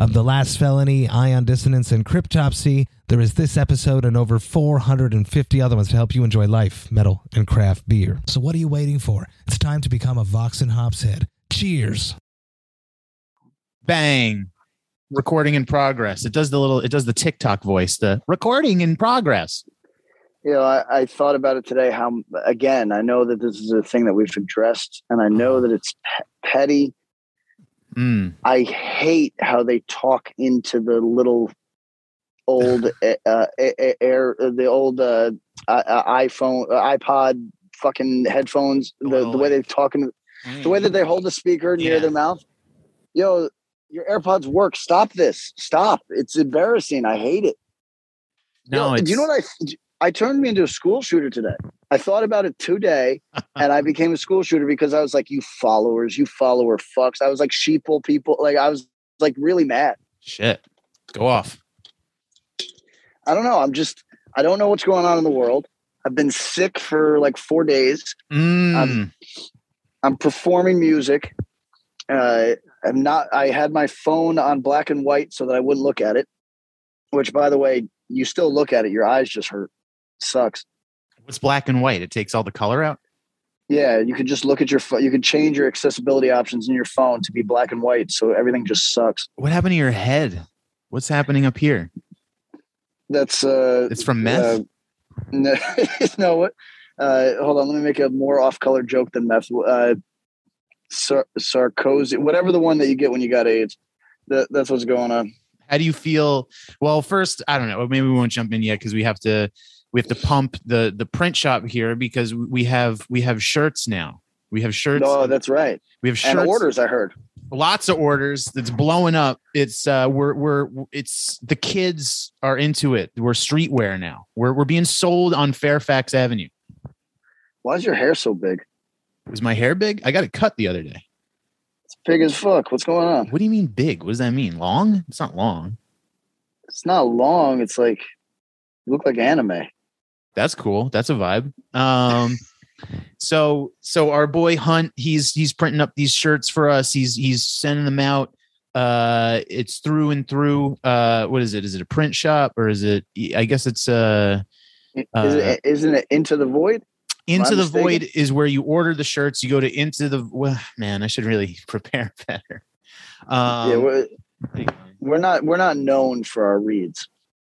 of The Last Felony, Ion Dissonance, and Cryptopsy. There is this episode and over 450 other ones to help you enjoy life, metal, and craft beer. So what are you waiting for? It's time to become a Vox and Hops head. Cheers. Bang. Recording in progress. It does the little, it does the TikTok voice, the recording in progress. You know, I, I thought about it today. How again, I know that this is a thing that we've addressed, and I know uh-huh. that it's pe- petty. Mm. I hate how they talk into the little old uh, air, the old uh, uh, iPhone, uh, iPod, fucking headphones. The, the way they talk, in, the way that they hold the speaker near Yeah. their mouth. Yo, your AirPods work. Stop this. Stop. It's embarrassing. I hate it. No, Yo, it's, do you know what I? I turned me into a school shooter today. I thought about it today, and I became a school shooter because I was like, "You followers, you follower fucks." I was like, "Sheeple people." Like I was like really mad. shit. Go off. I don't know. I'm just. I don't know what's going on in the world. I've been sick for like four days. Mm. Um, I'm performing music. Uh, I'm not. I had my phone on black and white so that I wouldn't look at it. Which, by the way, you still look at it. Your eyes just hurt. Sucks. What's black and white? It takes all the color out. Yeah, you could just look at your phone. You could change your accessibility options in your phone to be black and white, so everything just sucks. What happened to your head? What's happening up here? That's uh, It's from meth. uh, no, no, what? Uh, hold on, let me make a more off-color joke than meth. Uh, sar- sarcosis, whatever the one that you get when you got AIDS. That, that's what's going on. How do you feel? Well, first, I don't know. Maybe we won't jump in yet because we have to we have to pump the the print shop here because we have we have shirts now. We have shirts. No, that's right. we have And orders, I heard. lots of orders it's blowing up it's uh we're we're it's the kids are into it we're streetwear now we're we're being sold on fairfax avenue Why is your hair so big? was my hair big i got it cut the other day It's big as fuck. What's going on? what do you mean big what does that mean long it's not long It's not long. It's like you look like anime. That's cool. That's a vibe. Um so so our boy hunt he's he's printing up these shirts for us. He's he's sending them out. Uh it's through and through. Uh what is it? Is it a print shop or is it i guess it's uh Is Uh, it, isn't it into the void? into the mistaken? void is where you order the shirts. You go to into the well, man i should really prepare better. Um yeah, we're, we're not we're not known for our reads.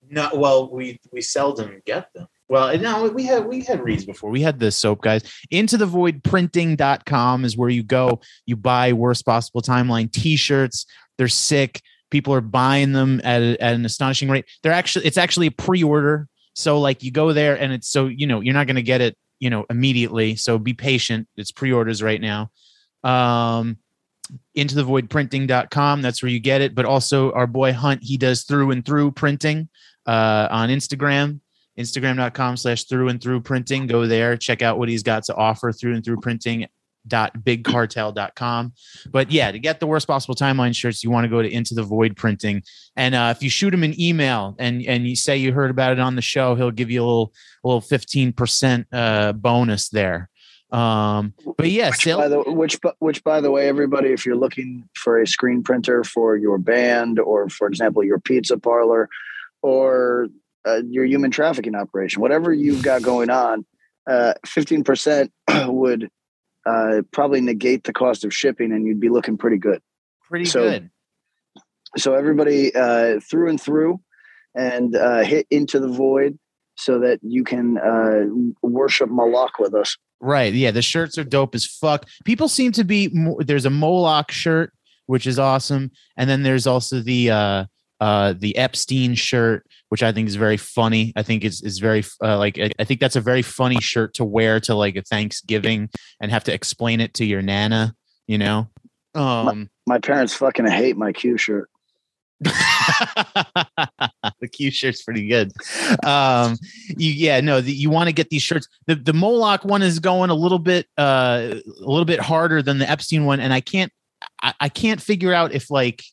no well we we seldom get them well now we had we had reads before. We had the soap guys. Into the void printing.com is where you go. You buy worst possible timeline t-shirts. They're sick. People are buying them at, at an astonishing rate. They're actually it's actually a pre-order. So like you go there and it's so you know you're not going to get it you know immediately. So be patient. It's pre-orders right now. Um into the void printing.com that's where you get it. But also our boy hunt he does through and through printing uh on instagram instagram.com slash through and through printing. Go there check out what he's got to offer through and through printing dot bigcartel.com but yeah to get the worst possible timeline shirts you want to go to into the void printing. And uh, if you shoot him an email and and you say you heard about it on the show he'll give you a little a little 15% uh bonus there. Um but yeah Which, sale by the, which, which, by the way, everybody, if you're looking for a screen printer for your band, or for example, your pizza parlor, or uh, your human trafficking operation, whatever you've got going on, uh, fifteen percent would uh, probably negate the cost of shipping, and you'd be looking pretty good. pretty so- good So everybody uh, through and through, and uh, hit into the void so that you can uh, worship Moloch with us. Right. Yeah. The shirts are dope as fuck. People seem to be, mo- there's a Moloch shirt, which is awesome. And then there's also the, uh, the Epstein shirt, which I think is very funny. I think it's, is very, uh, like, I, I think that's a very funny shirt to wear to like a Thanksgiving and have to explain it to your Nana, you know? Um, My parents fucking hate my Q shirt. the Q shirt's pretty good. Um, you, yeah, no, the, you want to get these shirts. The the Moloch one is going a little bit uh, a little bit harder than the Epstein one, and I can't I, I can't figure out if like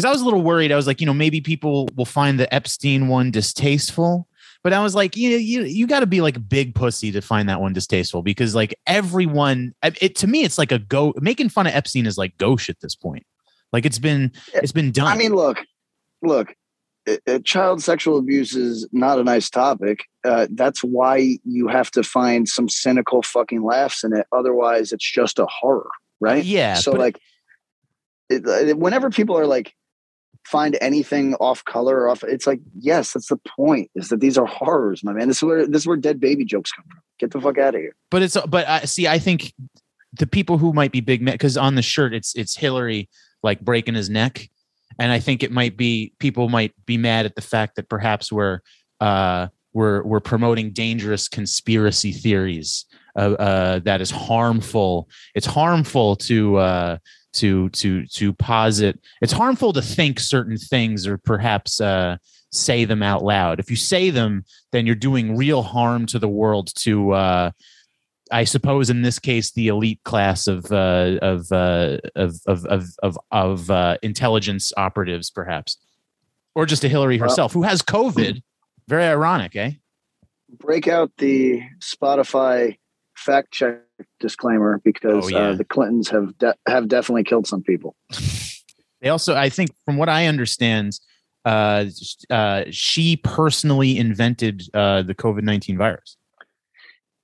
because I was a little worried. I was like, you know, maybe people will find the Epstein one distasteful. But I was like, you you you got to be like a big pussy to find that one distasteful because like everyone, it to me, it's like a go making fun of Epstein is like gauche at this point. Like it's been it's been done. I mean, look, look, it, it, child sexual abuse is not a nice topic. Uh, that's why you have to find some cynical fucking laughs in it. Otherwise, it's just a horror, right? Yeah. So like, it, whenever people are like, find anything off color or off. It's like, yes, that's the point. Is that these are horrors, my man. This is where this is where dead baby jokes come from. Get the fuck out of here. But it's but I see. I think the people who might be big because on the shirt it's it's Hillary like breaking his neck, and I think it might be people might be mad at the fact that perhaps we're uh we're we're promoting dangerous conspiracy theories uh, uh, that is harmful. It's harmful to uh, to to to posit it's harmful to think certain things or perhaps uh, say them out loud if you say them then you're doing real harm to the world to uh, I suppose in this case the elite class of uh, of, uh, of of of of of uh, intelligence operatives, perhaps, or just to Hillary herself, well, who has COVID. Very ironic, eh? Break out the Spotify fact check disclaimer because oh, yeah. uh, the Clintons have de- have definitely killed some people. they also, I think, from what I understand, uh, uh, she personally invented uh, the COVID nineteen virus.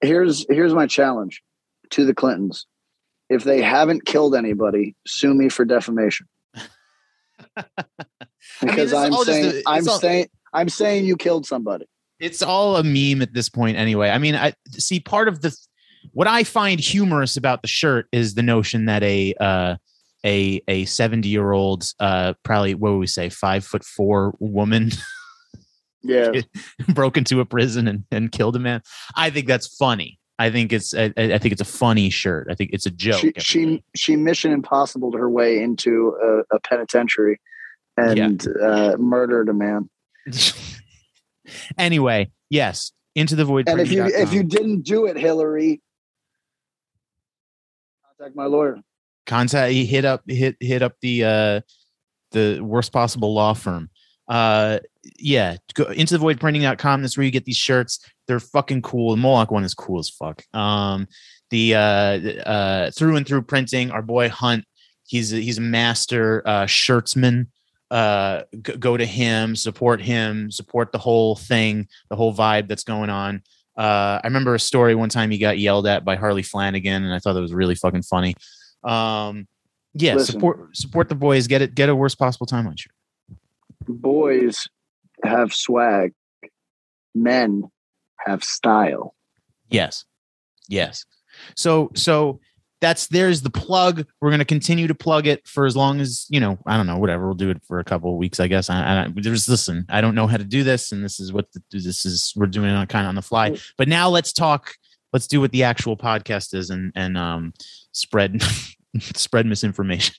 Here's here's my challenge to the Clintons: if they haven't killed anybody, sue me for defamation. because I am saying I'm all, saying I'm saying you killed somebody. It's all a meme at this point, anyway. I mean, I see part of the what I find humorous about the shirt is the notion that a uh, a a seventy year old, uh, probably what would we say, five foot four woman, yeah, broke into a prison and, and killed a man. I think that's funny. I think it's I, I, think it's a funny shirt. I think it's a joke. She she, she mission impossible to her way into a, a penitentiary and yeah. uh, murdered a man. anyway, yes, into the void. And if you if you didn't do it, Hillary, contact my lawyer. Contact he hit up hit hit up the uh the worst possible law firm. Uh yeah, go into the void printing.com. That's where you get these shirts. They're fucking cool. The Moloch one is cool as fuck. Um the uh uh through and through printing, our boy Hunt, he's a, he's a master uh shirtsman uh go to him support him support the whole thing the whole vibe that's going on uh, I remember a story one time he got yelled at by Harley Flanagan, and I thought that was really fucking funny. Um, yeah, Listen, support support the boys. Get it. Get a worst possible time on shirt. Boys have swag. Men have style. Yes, yes. So so that's there's the plug. We're going to continue to plug it for as long as you know. I don't know, whatever. We'll do it for a couple of weeks, I guess. I, I there's listen. I don't know how to do this, and this is what the, this is. We're doing it on kind of on the fly. But now let's talk. Let's do what the actual podcast is, and and um spread spread misinformation.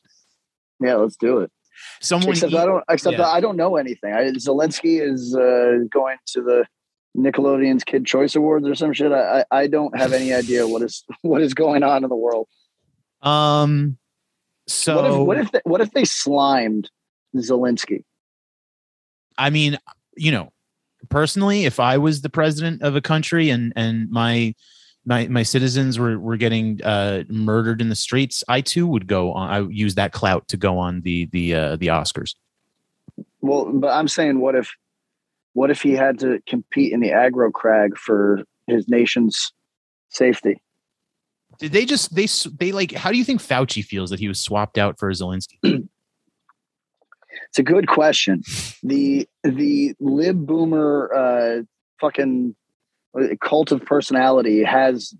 Yeah, let's do it. Someone except I don't except yeah. I don't know anything. I, Zelensky is uh, going to the Nickelodeon's Kid Choice Awards or some shit. I, I don't have any idea what is what is going on in the world. Um. So what if what if they, what if they slimed Zelensky? I mean, you know, personally, if I was the president of a country and and my my my citizens were were getting uh, murdered in the streets, I too would go on. I use that clout to go on the the uh, the Oscars. Well, but I'm saying, what if what if he had to compete in the aggro crag for his nation's safety? Did they just they they like? How do you think Fauci feels that he was swapped out for Zelensky? it's a good question. The the lib boomer uh, fucking cult of personality has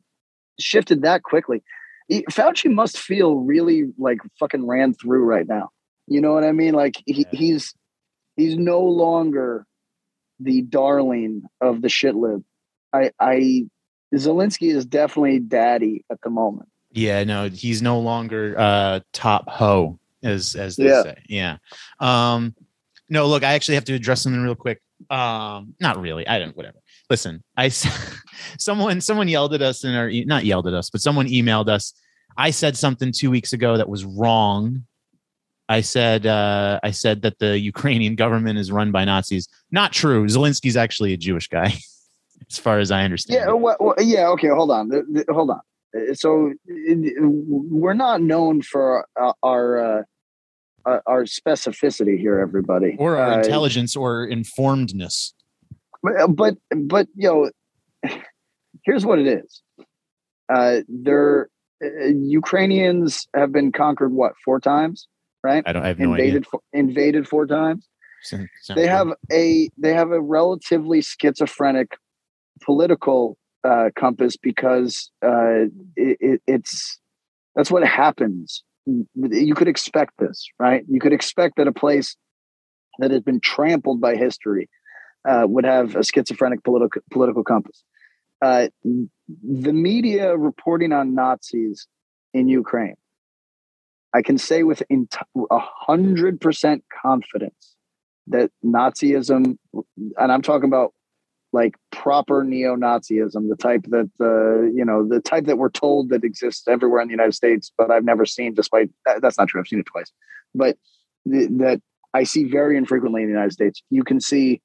shifted that quickly. He, Fauci must feel really like fucking ran through right now. You know what I mean? Like he, yeah. he's he's no longer the darling of the shit lib. I, I, Zelensky is definitely daddy at the moment. Yeah, no, he's no longer uh, top hoe, as as they yeah. say. Yeah. Um, No, look, I actually have to address something real quick. Um, not really. I don't. Whatever. Listen, I someone someone yelled at us in our not yelled at us, but someone emailed us. I said something two weeks ago that was wrong. I said uh, I said that the Ukrainian government is run by Nazis. Not true. Zelensky's actually a Jewish guy, as far as I understand. Yeah, well, well, yeah. Okay, hold on, hold on. Uh, So we're not known for our our, uh, our- our specificity here, everybody, or our Uh, intelligence or informedness. But but, but yo, here's what it is. Uh, they're uh, Ukrainians have been conquered what four times, right? I don't. I have no invaded fo- invaded four times. Sounds they good. have a they have a relatively schizophrenic political uh, compass because uh, it, it, it's that's what happens. You could expect this, right? You could expect that a place that has been trampled by history uh, would have a schizophrenic political political compass. Uh, the media reporting on Nazis in Ukraine, I can say with a hundred percent confidence that Nazism, and I'm talking about like proper neo-Nazism, the type that uh, you know, the type that we're told that exists everywhere in the United States, but I've never seen. Despite that, that's not true. I've seen it twice, but th- that I see very infrequently in the United States. You can see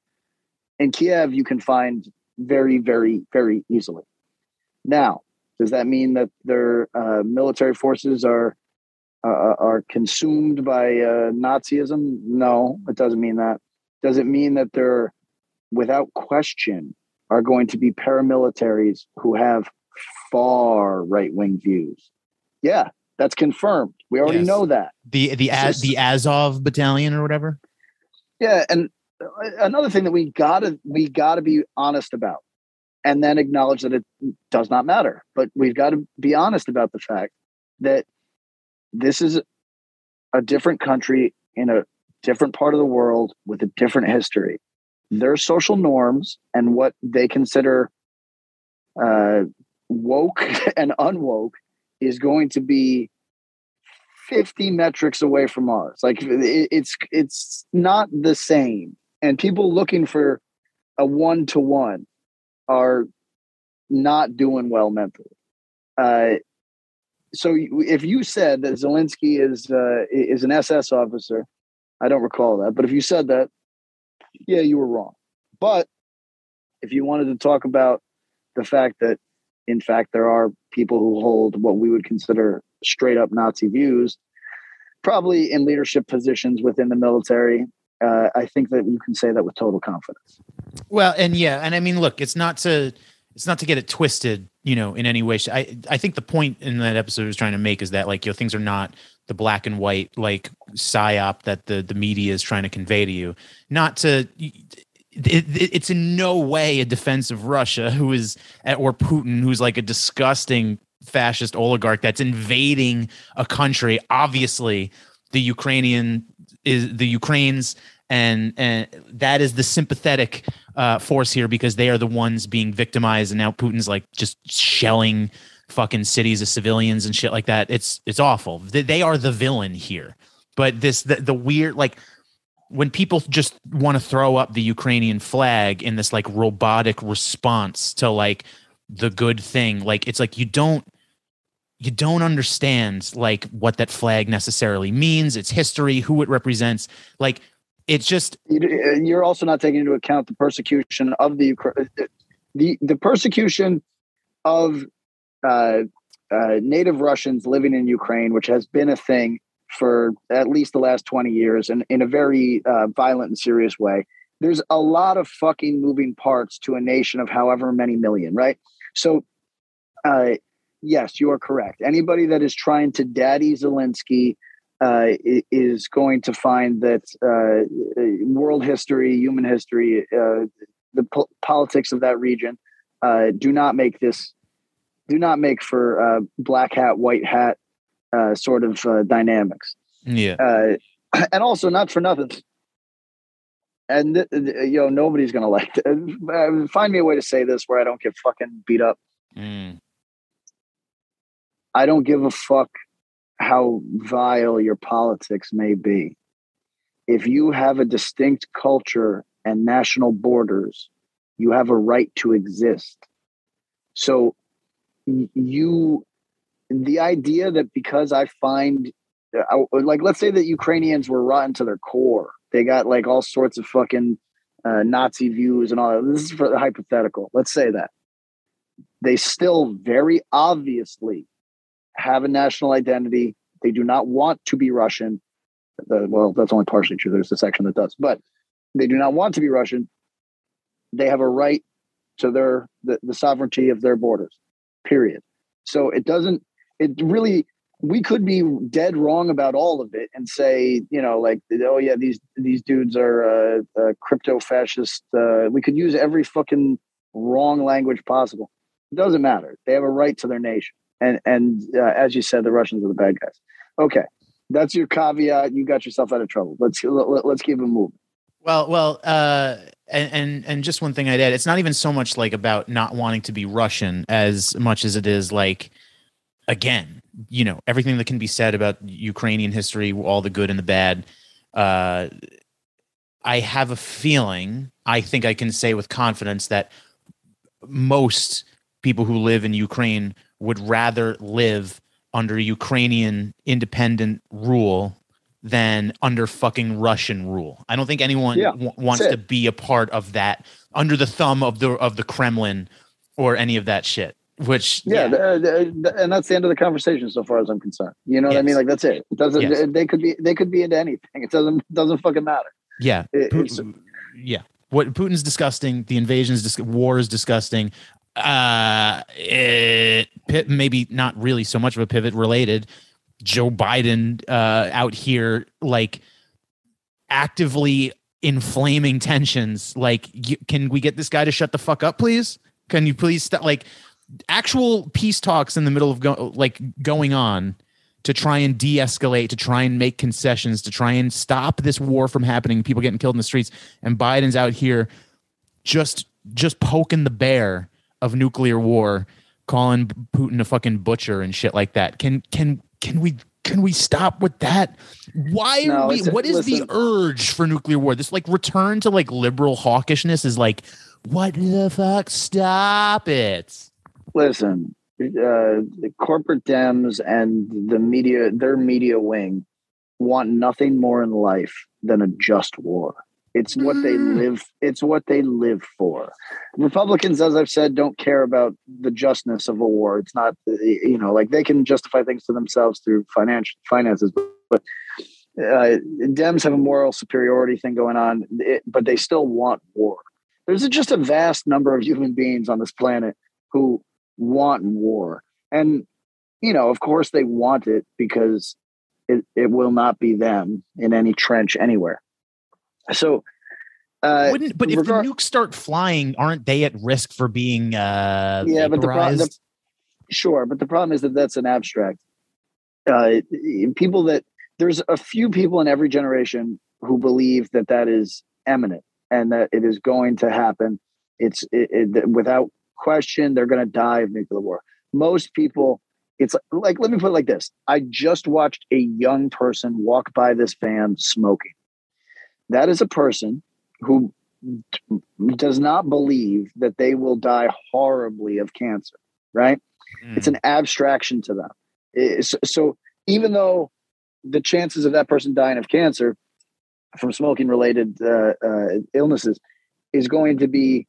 in Kiev, you can find very, very, very easily. Now, does that mean that their uh, military forces are uh, are consumed by uh, Nazism? No, it doesn't mean that. Does it mean that they're, without question, are going to be paramilitaries who have far right wing views? Yeah, that's confirmed. We already Yes. know that. the the Az, the Azov battalion or whatever. Yeah, and uh, another thing that we gotta we gotta be honest about, and then acknowledge that it does not matter. But we've got to be honest about the fact that this is a different country in a different part of the world with a different history. Their social norms and what they consider uh, woke and unwoke is going to be 50 metrics away from ours. Like it, it's it's not the same. And people looking for a one to one are not doing well mentally. Uh, so if you said that Zelensky is uh, is an SS officer, I don't recall that, but if you said that, yeah, you were wrong. But if you wanted to talk about the fact that, in fact, there are people who hold what we would consider straight up Nazi views, probably in leadership positions within the military, uh, I think that you can say that with total confidence. Well, and yeah, and I mean, look, it's not to it's not to get it twisted, you know, in any way. I I think the point in that episode was trying to make is that like, you know, things are not the black and white like psyop that the the media is trying to convey to you. Not to it, it- it's in no way a defense of Russia, who is or Putin, who's like a disgusting fascist oligarch that's invading a country. Obviously, the Ukrainian is the Ukraine's, and and that is the sympathetic uh, force here because they are the ones being victimized, and now Putin's like just shelling fucking cities of civilians and shit like that. It's it's awful. They, are the villain here. But this the, the weird like when people just want to throw up the Ukrainian flag in this like robotic response to like the good thing, like it's like you don't you don't understand like what that flag necessarily means, its history, who it represents. Like it's just You- You're also not taking into account the persecution of the Ukra- the the persecution of uh, uh, native Russians living in Ukraine, which has been a thing for at least the last 20 years and in a very uh, violent and serious way. There's a lot of fucking moving parts to a nation of however many million, right? So, uh, yes, you are correct. Anybody that is trying to daddy Zelensky uh, is going to find that uh, world history, human history, uh, the po- politics of that region uh, do not make this, do not make for uh, black hat, white hat uh, sort of uh, dynamics. yeah. Uh, and also, not for nothing. And th- th- you know, nobody's gonna like. It. Uh, Find me a way to say this where I don't get fucking beat up. Mm. I don't give a fuck how vile your politics may be. if you have a distinct culture and national borders, you have a right to exist. So you the idea that because I find uh, like let's say that Ukrainians were rotten to their core. They got like all sorts of fucking uh, Nazi views and all that. This is for the hypothetical. Let's say that they still very obviously have a national identity. They do not want to be Russian. Uh, well, that's only partially true. There's a section that does, but they do not want to be Russian. They have a right to their the, the sovereignty of their borders. Period. So it doesn't. It really. We could be dead wrong about all of it and say, you know, like, oh yeah, these these dudes are uh, uh, crypto fascist. Uh, we could use every fucking wrong language possible. It doesn't matter. They have a right to their nation, and and uh, as you said, the Russians are the bad guys. Okay, that's your caveat. You got yourself out of trouble. Let's let, let's keep it moving. Well, well, uh, and, and and just one thing I'd add, it's not even so much like about not wanting to be Russian as much as it is like, again, you know, everything that can be said about Ukrainian history, all the good and the bad. Uh, I have a feeling, I think I can say with confidence that most people who live in Ukraine would rather live under Ukrainian independent rule than under fucking Russian rule. I don't think anyone Yeah, w- wants to be a part of that under the thumb of the of the Kremlin or any of that shit. Which Yeah, the- the- the- and that's the end of the conversation, so far as I'm concerned. You know what I mean? Like that's it. It doesn't. Yes. They could be. They could be into anything. It doesn't. Doesn't fucking matter. yeah, It- Pu- it's- yeah. What Putin's disgusting. The invasion's dis- war is disgusting. Uh, it, maybe not really so much of a pivot related. Joe Biden uh, out here like actively inflaming tensions. Like, y- can we get this guy to shut the fuck up, please? Can you please stop? Like, actual peace talks in the middle of go- like going on to try and de-escalate, to try and make concessions, to try and stop this war from happening, people getting killed in the streets, and Biden's out here just just poking the bear of nuclear war, calling Putin a fucking butcher and shit like that. Can can can we can we stop with that? Why No, are we? What is listen. the urge for nuclear war? This like return to like liberal hawkishness is like, what the fuck? Stop it. Listen, uh, the corporate Dems and the media, their media wing, want nothing more in life than a just war. It's what they Mm. live. It's what they live for. Republicans, as I've said, don't care about the justness of a war. It's not, you know, like they can justify things to themselves through financial finances, but uh, Dems have a moral superiority thing going on, it, but they still want war. There's just a vast number of human beings on this planet who want war. And, you know, of course they want it because it, it will not be them in any trench anywhere. So, uh, Wouldn't but if regard- the nukes start flying, aren't they at risk for being uh Yeah, but the pro- the- vaporized? Sure, but the problem is that that's an abstract. Uh, people that there's a few people in every generation who believe that that is eminent and that it is going to happen. It's it, it, without question they're going to die of nuclear war. Most people, it's like let me put it like this: I just watched a young person walk by this van smoking. That is a person who does not believe that they will die horribly of cancer, right? It's an abstraction to them. It's- so even though the chances of that person dying of cancer from smoking related uh, uh, illnesses is going to be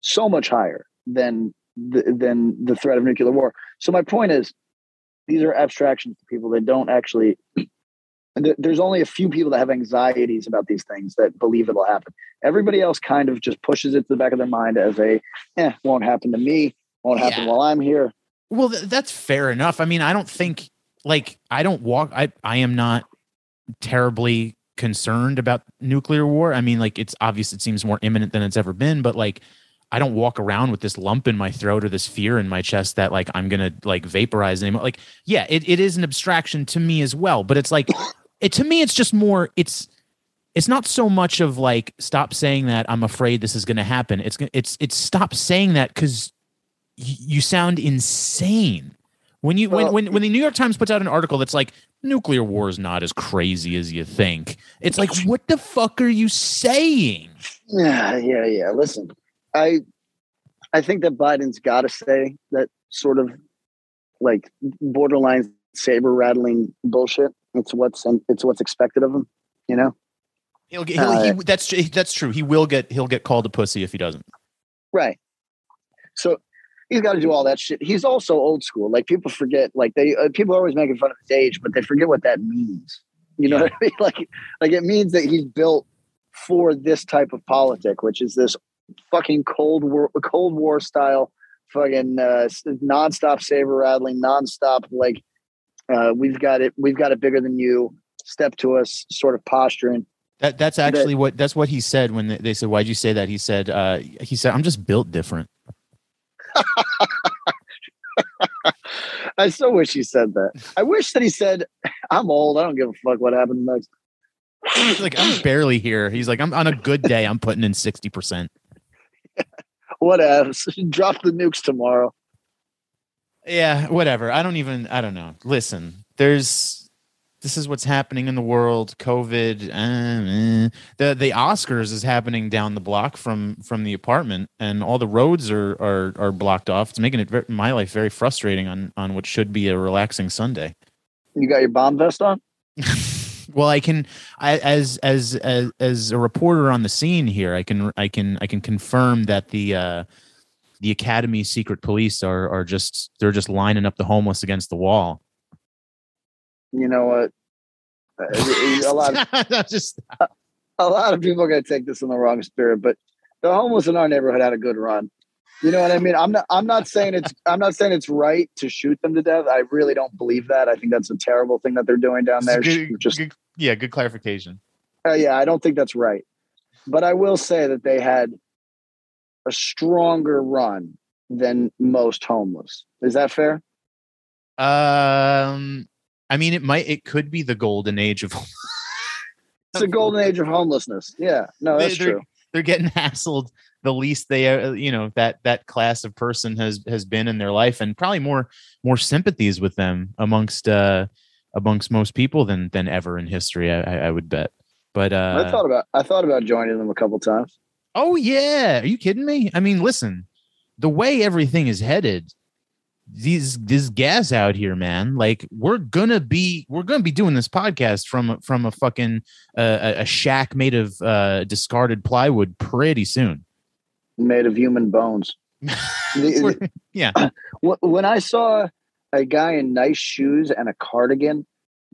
so much higher than the, than the threat of nuclear war. So my point is, these are abstractions to people that don't actually. Th- There's only a few people that have anxieties about these things that believe it'll happen. Everybody else kind of just pushes it to the back of their mind as a, eh, won't happen to me, won't happen Yeah. while I'm here. Well, th- that's fair enough. I mean, I don't think like I don't walk. I I am not terribly concerned about nuclear war. I mean, like it's obvious. It seems more imminent than it's ever been. But like, I don't walk around with this lump in my throat or this fear in my chest that like I'm gonna like vaporize anymore. Like, yeah, it, it is an abstraction to me as well. But it's like, it to me, it's just more. It's it's not so much of like stop saying that I'm afraid this is gonna happen. It's it's it's stop saying that because y- you sound insane When you Well- when when when the New York Times puts out an article that's like nuclear war is not as crazy as you think, it's like what the fuck are you saying? Yeah, yeah, yeah. Listen, I I think that Biden's got to say that sort of like borderline saber rattling bullshit. It's what's it's what's expected of him. You know, He'll, get- he'll, Uh, he, that's that's true. He will get he'll get called a pussy if he doesn't. right? So he's got to do all that shit. He's also old school. Like people forget. Like they uh, people are always making fun of his age, but they forget what that means. You know Yeah. what I mean? Like like it means that he's built for this type of politic, which is this fucking cold war cold war style fucking uh nonstop saber rattling nonstop like uh we've got it we've got it bigger than you step to us sort of posturing That that's actually what that's what he said when they, they said why'd you say that? He said uh, he said I'm just built different. i so wish he said that i wish that he said i'm old i don't give a fuck what happened next He's like I'm barely here. He's like I'm on a good day. I'm putting in sixty percent. what else drop the nukes tomorrow Yeah, whatever. I don't even. I don't know. Listen, there's. This is what's happening in the world. COVID. uh, eh. The the Oscars is happening down the block from from the apartment, and all the roads are are are blocked off. It's making it ver- my life very frustrating on on what should be a relaxing Sunday. you got your bomb vest on well, I can, I as as as as a reporter on the scene here, I can I can I can confirm that the uh, the Academy secret police are are just they're just lining up the homeless against the wall. you know what Uh, a lot of, just a lot of people are going to take this in the wrong spirit, but the homeless in our neighborhood had a good run. You know what I mean? I'm not. I'm not saying it's. I'm not saying it's right to shoot them to death. I really don't believe that. I think that's a terrible thing that they're doing down there. good, Just good- yeah, good clarification. uh, yeah, I don't think that's right. But I will say that they had a stronger run than most homeless. Is that fair? Um, I mean, it might, it could be the golden age of. It's a golden age of homelessness. Yeah, no, that's they're- true. they're getting hassled the least they uh, you know that that class of person has has been in their life and probably more more sympathies with them amongst uh amongst most people than than ever in history i i, I would bet but uh I thought about. I thought about joining them a couple times. Oh yeah. Are you kidding me? I mean listen the way everything is headed these this gas out here man like we're gonna be we're gonna be doing this podcast from from a fucking uh, a- shack made of uh discarded plywood pretty soon. Made of human bones. Yeah. When I saw a guy in nice shoes and a cardigan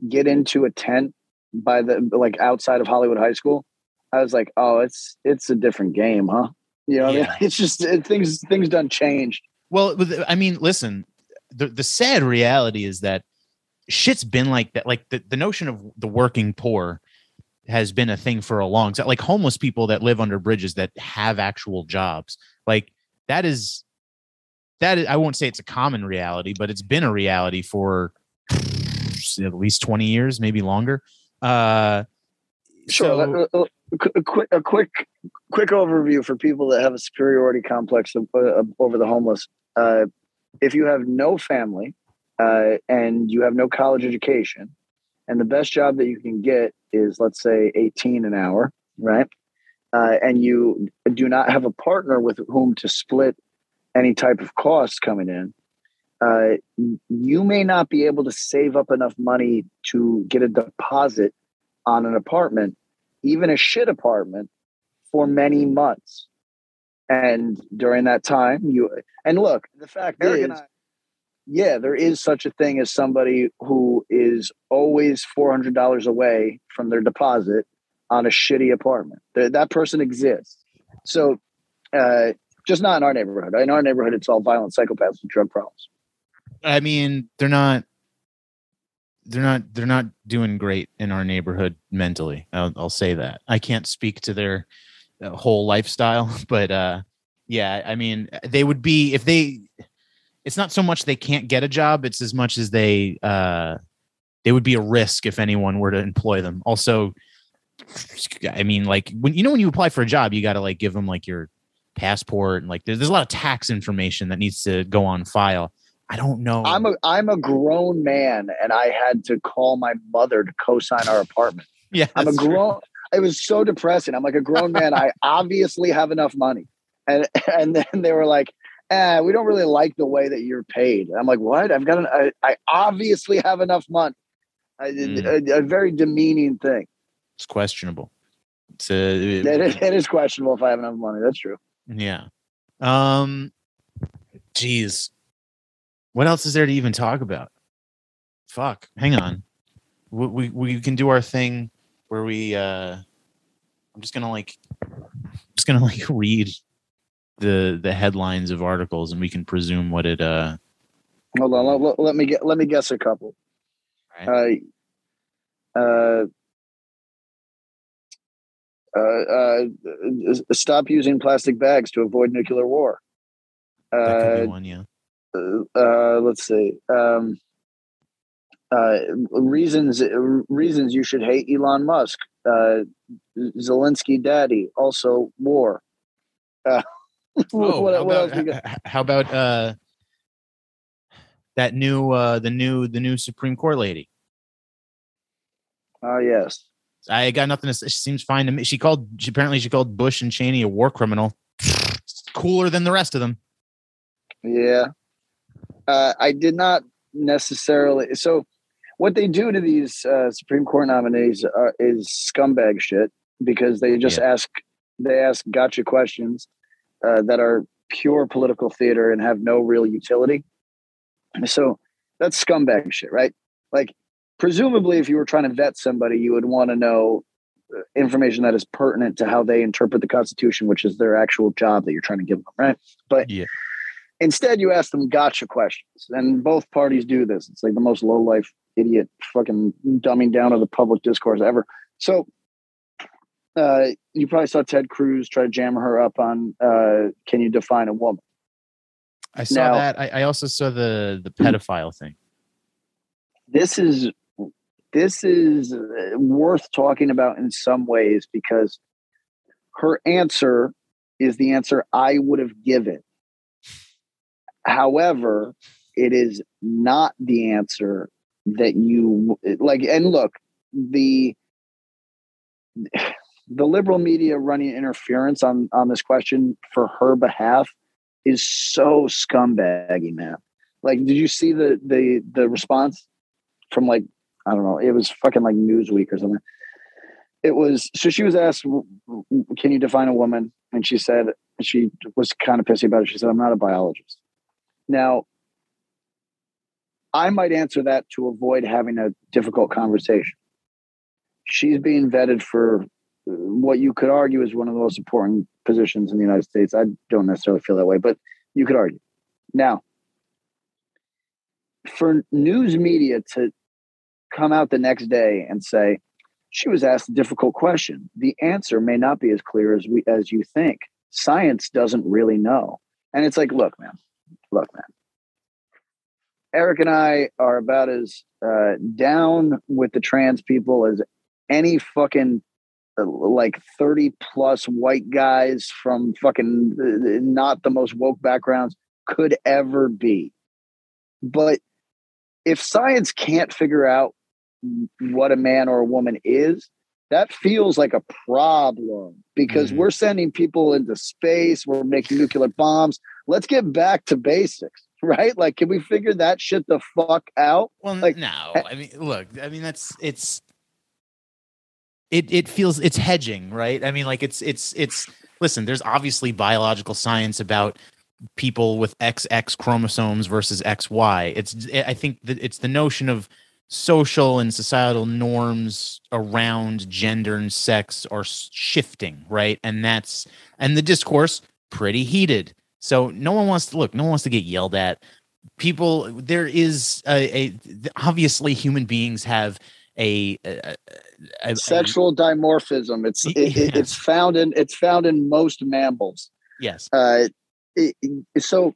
get into a tent by the like outside of Hollywood High School, I was like, "Oh, it's it's a different game, huh?" You know, what I mean? It's just it, things things done changed. Well, I mean, listen, the the sad reality is that shit's been like that. Like the, the notion of the working poor has been a thing for a long time. Like homeless people that live under bridges that have actual jobs. Like that is that is, I won't say it's a common reality, but it's been a reality for at least 20 years, maybe longer. Uh Sure. so- a quick a quick quick overview for people that have a superiority complex of, uh, over the homeless. Uh, if you have no family uh, and you have no college education, and the best job that you can get is let's say 18 an hour, right? Uh, and you do not have a partner with whom to split any type of costs coming in, uh, you may not be able to save up enough money to get a deposit on an apartment, even a shit apartment, for many months. And during that time, you and look, the fact Eric is, I- yeah, there is such a thing as somebody who is always four hundred dollars away from their deposit on a shitty apartment. Th- that person exists. So, uh, just not in our neighborhood. In our neighborhood, it's all violent psychopaths with drug problems. I mean, they're not they're not they're not doing great in our neighborhood mentally. I'll, I'll say that. I can't speak to their uh, whole lifestyle, but uh yeah, I mean, they would be if they it's not so much they can't get a job, it's as much as they uh they would be a risk if anyone were to employ them. Also, I mean, like when you know when you apply for a job, you got to like give them like your passport and like there's, there's a lot of tax information that needs to go on file I don't know. I'm a I'm a grown man, and I had to call my mother to co-sign our apartment. yeah, I'm a true. grown. It was so depressing. I'm like a grown man. I obviously have enough money, and and then they were like, "Eh, we don't really like the way that you're paid." I'm like, "What? I've got an. I, I obviously have enough money." I, Mm. a, a very demeaning thing. It's questionable. It's a, It is, it is questionable if I have enough money. That's true. Yeah. Um jeez. What else is there to even talk about? Fuck. Hang on. We we, we can do our thing where we uh I'm just going to like just going to like read the the headlines of articles and we can presume what it uh Hold on. Let, let me get. Let me guess a couple. Right. Uh, uh, uh, uh, stop using plastic bags to avoid nuclear war. that could Uh, be one, yeah. Uh, let's see. Um, uh, reasons reasons you should hate Elon Musk. Uh, Zelensky daddy also war. Uh, Oh, what, how, what about, we got? h- h- how about uh that new uh the new the new Supreme Court lady? Oh yes. I got nothing to say. She seems fine to me. She called. She apparently she called Bush and Cheney a war criminal. Cooler than the rest of them. Yeah. Uh, I did not necessarily. So, what they do to these uh, Supreme Court nominees are, is scumbag shit because they just ask they ask gotcha questions uh, that are pure political theater and have no real utility. So that's scumbag shit, right? Like, presumably, if you were trying to vet somebody, you would want to know uh, information that is pertinent to how they interpret the Constitution, which is their actual job that you're trying to give them, right? But Yeah. Instead, you ask them gotcha questions, and both parties do this. It's like the most low life, idiot, fucking dumbing down of the public discourse ever. So, uh, you probably saw Ted Cruz try to jam her up on uh, "Can you define a woman?" I saw Now- that. I, I also saw the the pedophile thing. this is this is uh, worth talking about in some ways because her answer is the answer I would have given. However, it is not the answer that you like. And look, the the liberal media running interference on on this question for her behalf is so scumbaggy, man. Like, did you see the the the response? from like I don't know, it was fucking like Newsweek or something. It was so she was asked, "Can you define a woman?" And she said she was kind of pissy about it. She said, "I'm not a biologist." Now, I might answer that to avoid having a difficult conversation. She's being vetted for what you could argue is one of the most important positions in the United States. I don't necessarily feel that way, but you could argue. Now, for news media to come out the next day and say she was asked a difficult question the answer may not be as clear as we as you think science doesn't really know and it's like look man look man. Eric and i are about as uh, down with the trans people as any fucking uh, like 30 plus white guys from fucking uh, not the most woke backgrounds could ever be. But if science can't figure out what a man or a woman is, that feels like a problem because Mhm. we're sending people into space, we're making nuclear bombs. Let's get back to basics, right? Like, can we figure that shit the fuck out? Well, Like- no. I mean, look. I mean, that's it's. It it feels it's hedging, right? I mean, like it's it's it's. Listen, there's obviously biological science about people with XX chromosomes versus XY. It's I think that it's the notion of social and societal norms around gender and sex are shifting, right? And that's and the discourse pretty heated. So no one wants to look. No one wants to get yelled at. People, there is a, a obviously human beings have a, a, a- Sexual dimorphism. It's it, it- it's found in it's found in most mammals. yes, uh, it- so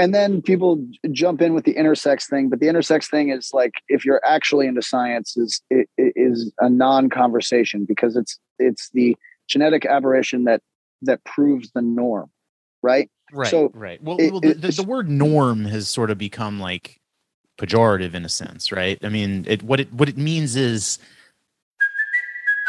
and then people j- jump in with the intersex thing but the intersex thing is like if you're actually into science is is a non-conversation because it's it's the genetic aberration that that proves the norm right Right. So right. Well, it- well the, the, the word norm has sort of become like pejorative in a sense, right? I mean, it what it what it means is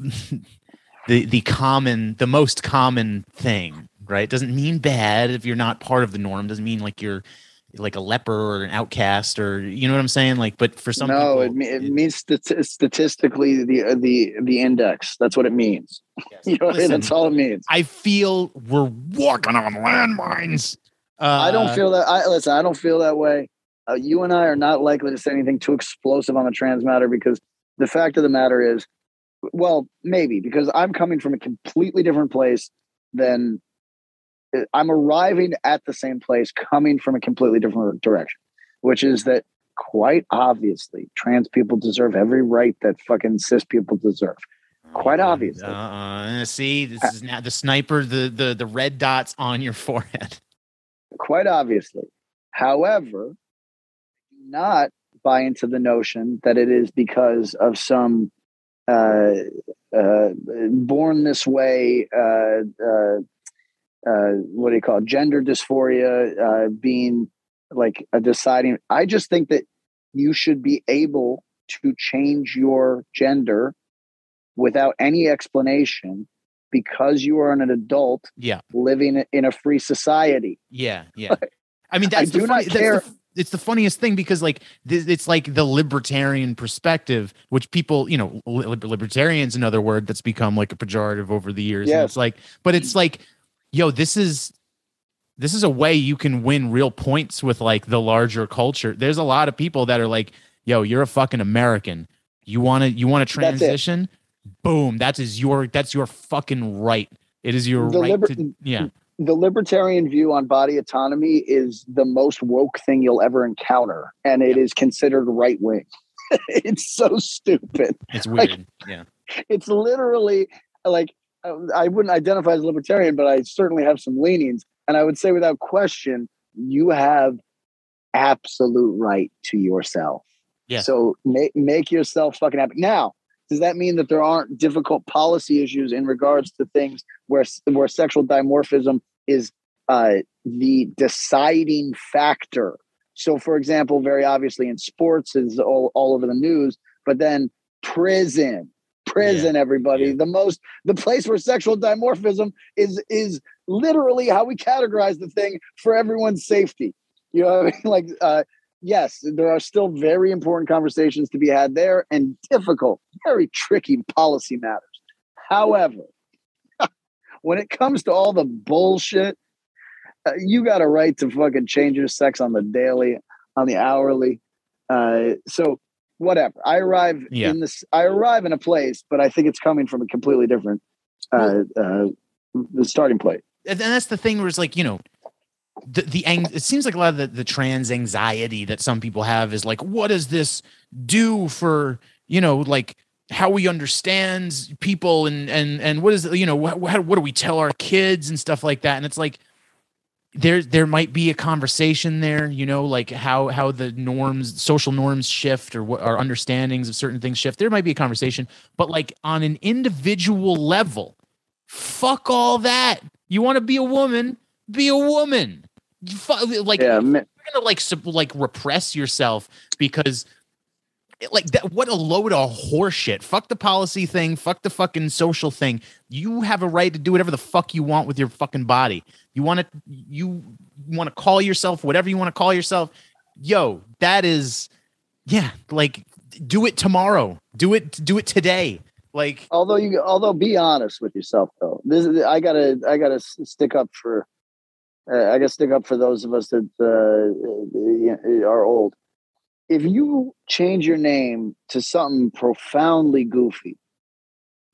the the common the most common thing, right? It doesn't mean bad if you're not part of the norm. Doesn't mean like you're like a leper or an outcast or you know what I'm saying? Like, but for some no, people, it, me- it means stati- statistically the uh, the the index. That's what it means. yes. You know, I? Listen, that's all it means. I feel we're walking on landmines. Uh, I don't feel that. I listen. I don't feel that way. Uh, you and I are not likely to say anything too explosive on the trans matter because the fact of the matter is, well, maybe because I'm coming from a completely different place than uh, I'm arriving at the same place, coming from a completely different direction, which is that quite obviously trans people deserve every right that fucking cis people deserve. Quite obviously. Uh, see, this is now the sniper, the the the red dots on your forehead. quite obviously. However, not buy into the notion that it is because of some uh, uh, born this way, uh, uh, uh, what do you call it? gender dysphoria uh, being like a deciding. I just think that you should be able to change your gender without any explanation because you are an adult Yeah, living in a free society. yeah, yeah. I mean, that's I do the not funny, that's the care- f- it's the funniest thing because like this, it's like the libertarian perspective, which people, you know, li- libertarians another word that's become like a pejorative over the years. And Yes. it's like, but it's like, yo, this is this is a way you can win real points with like the larger culture. There's a lot of people that are like, yo, you're a fucking American. You want to you want to That's transition? Boom, that is your that's your fucking right. It is your The right liber- to yeah. The libertarian view on body autonomy is the most woke thing you'll ever encounter, and it is considered right wing. it's so stupid. It's Like- weird. yeah. It's literally like uh, I wouldn't identify as libertarian, but I certainly have some leanings, and I would say without question, you have absolute right to yourself. Yeah. So make make yourself fucking happy. Now, does that mean that there aren't difficult policy issues in regards to things where where sexual dimorphism is uh, the deciding factor? So, for example, very obviously in sports is all, all over the news, but then prison, prison, everybody, yeah. the most the place where sexual dimorphism is is literally how we categorize the thing for everyone's safety. You know what I mean? Like, uh, yes, there are still very important conversations to be had there and difficult, very tricky policy matters. However, when it comes to all the bullshit, uh, you got a right to fucking change your sex on the daily, on the hourly. Uh, so whatever. I arrive Yeah. in this. I arrive in a place, but I think it's coming from a completely different uh, uh, starting point. and that's the thing where it's like you know the the ang- it seems like a lot of the, the trans anxiety that some people have is like what does this do for you know like how we understand people and and and what is you know what, what do we tell our kids and stuff like that? And it's like there there might be a conversation there you know like how how the norms social norms shift or what our understandings of certain things shift. There might be a conversation but like on an individual level fuck all that. You want to be a woman? Be a woman. You fu- like yeah, you're gonna like sup- like repress yourself because like that what a load of horseshit. Fuck the policy thing. Fuck the fucking social thing. You have a right to do whatever the fuck you want with your fucking body. You want to you want to call yourself whatever you want to call yourself. Yo that is yeah like do it tomorrow. Do it do it today. Like although you although be honest with yourself though. This is i gotta i gotta stick up for uh, i gotta stick up for those of us that uh, are old if you change your name to something profoundly goofy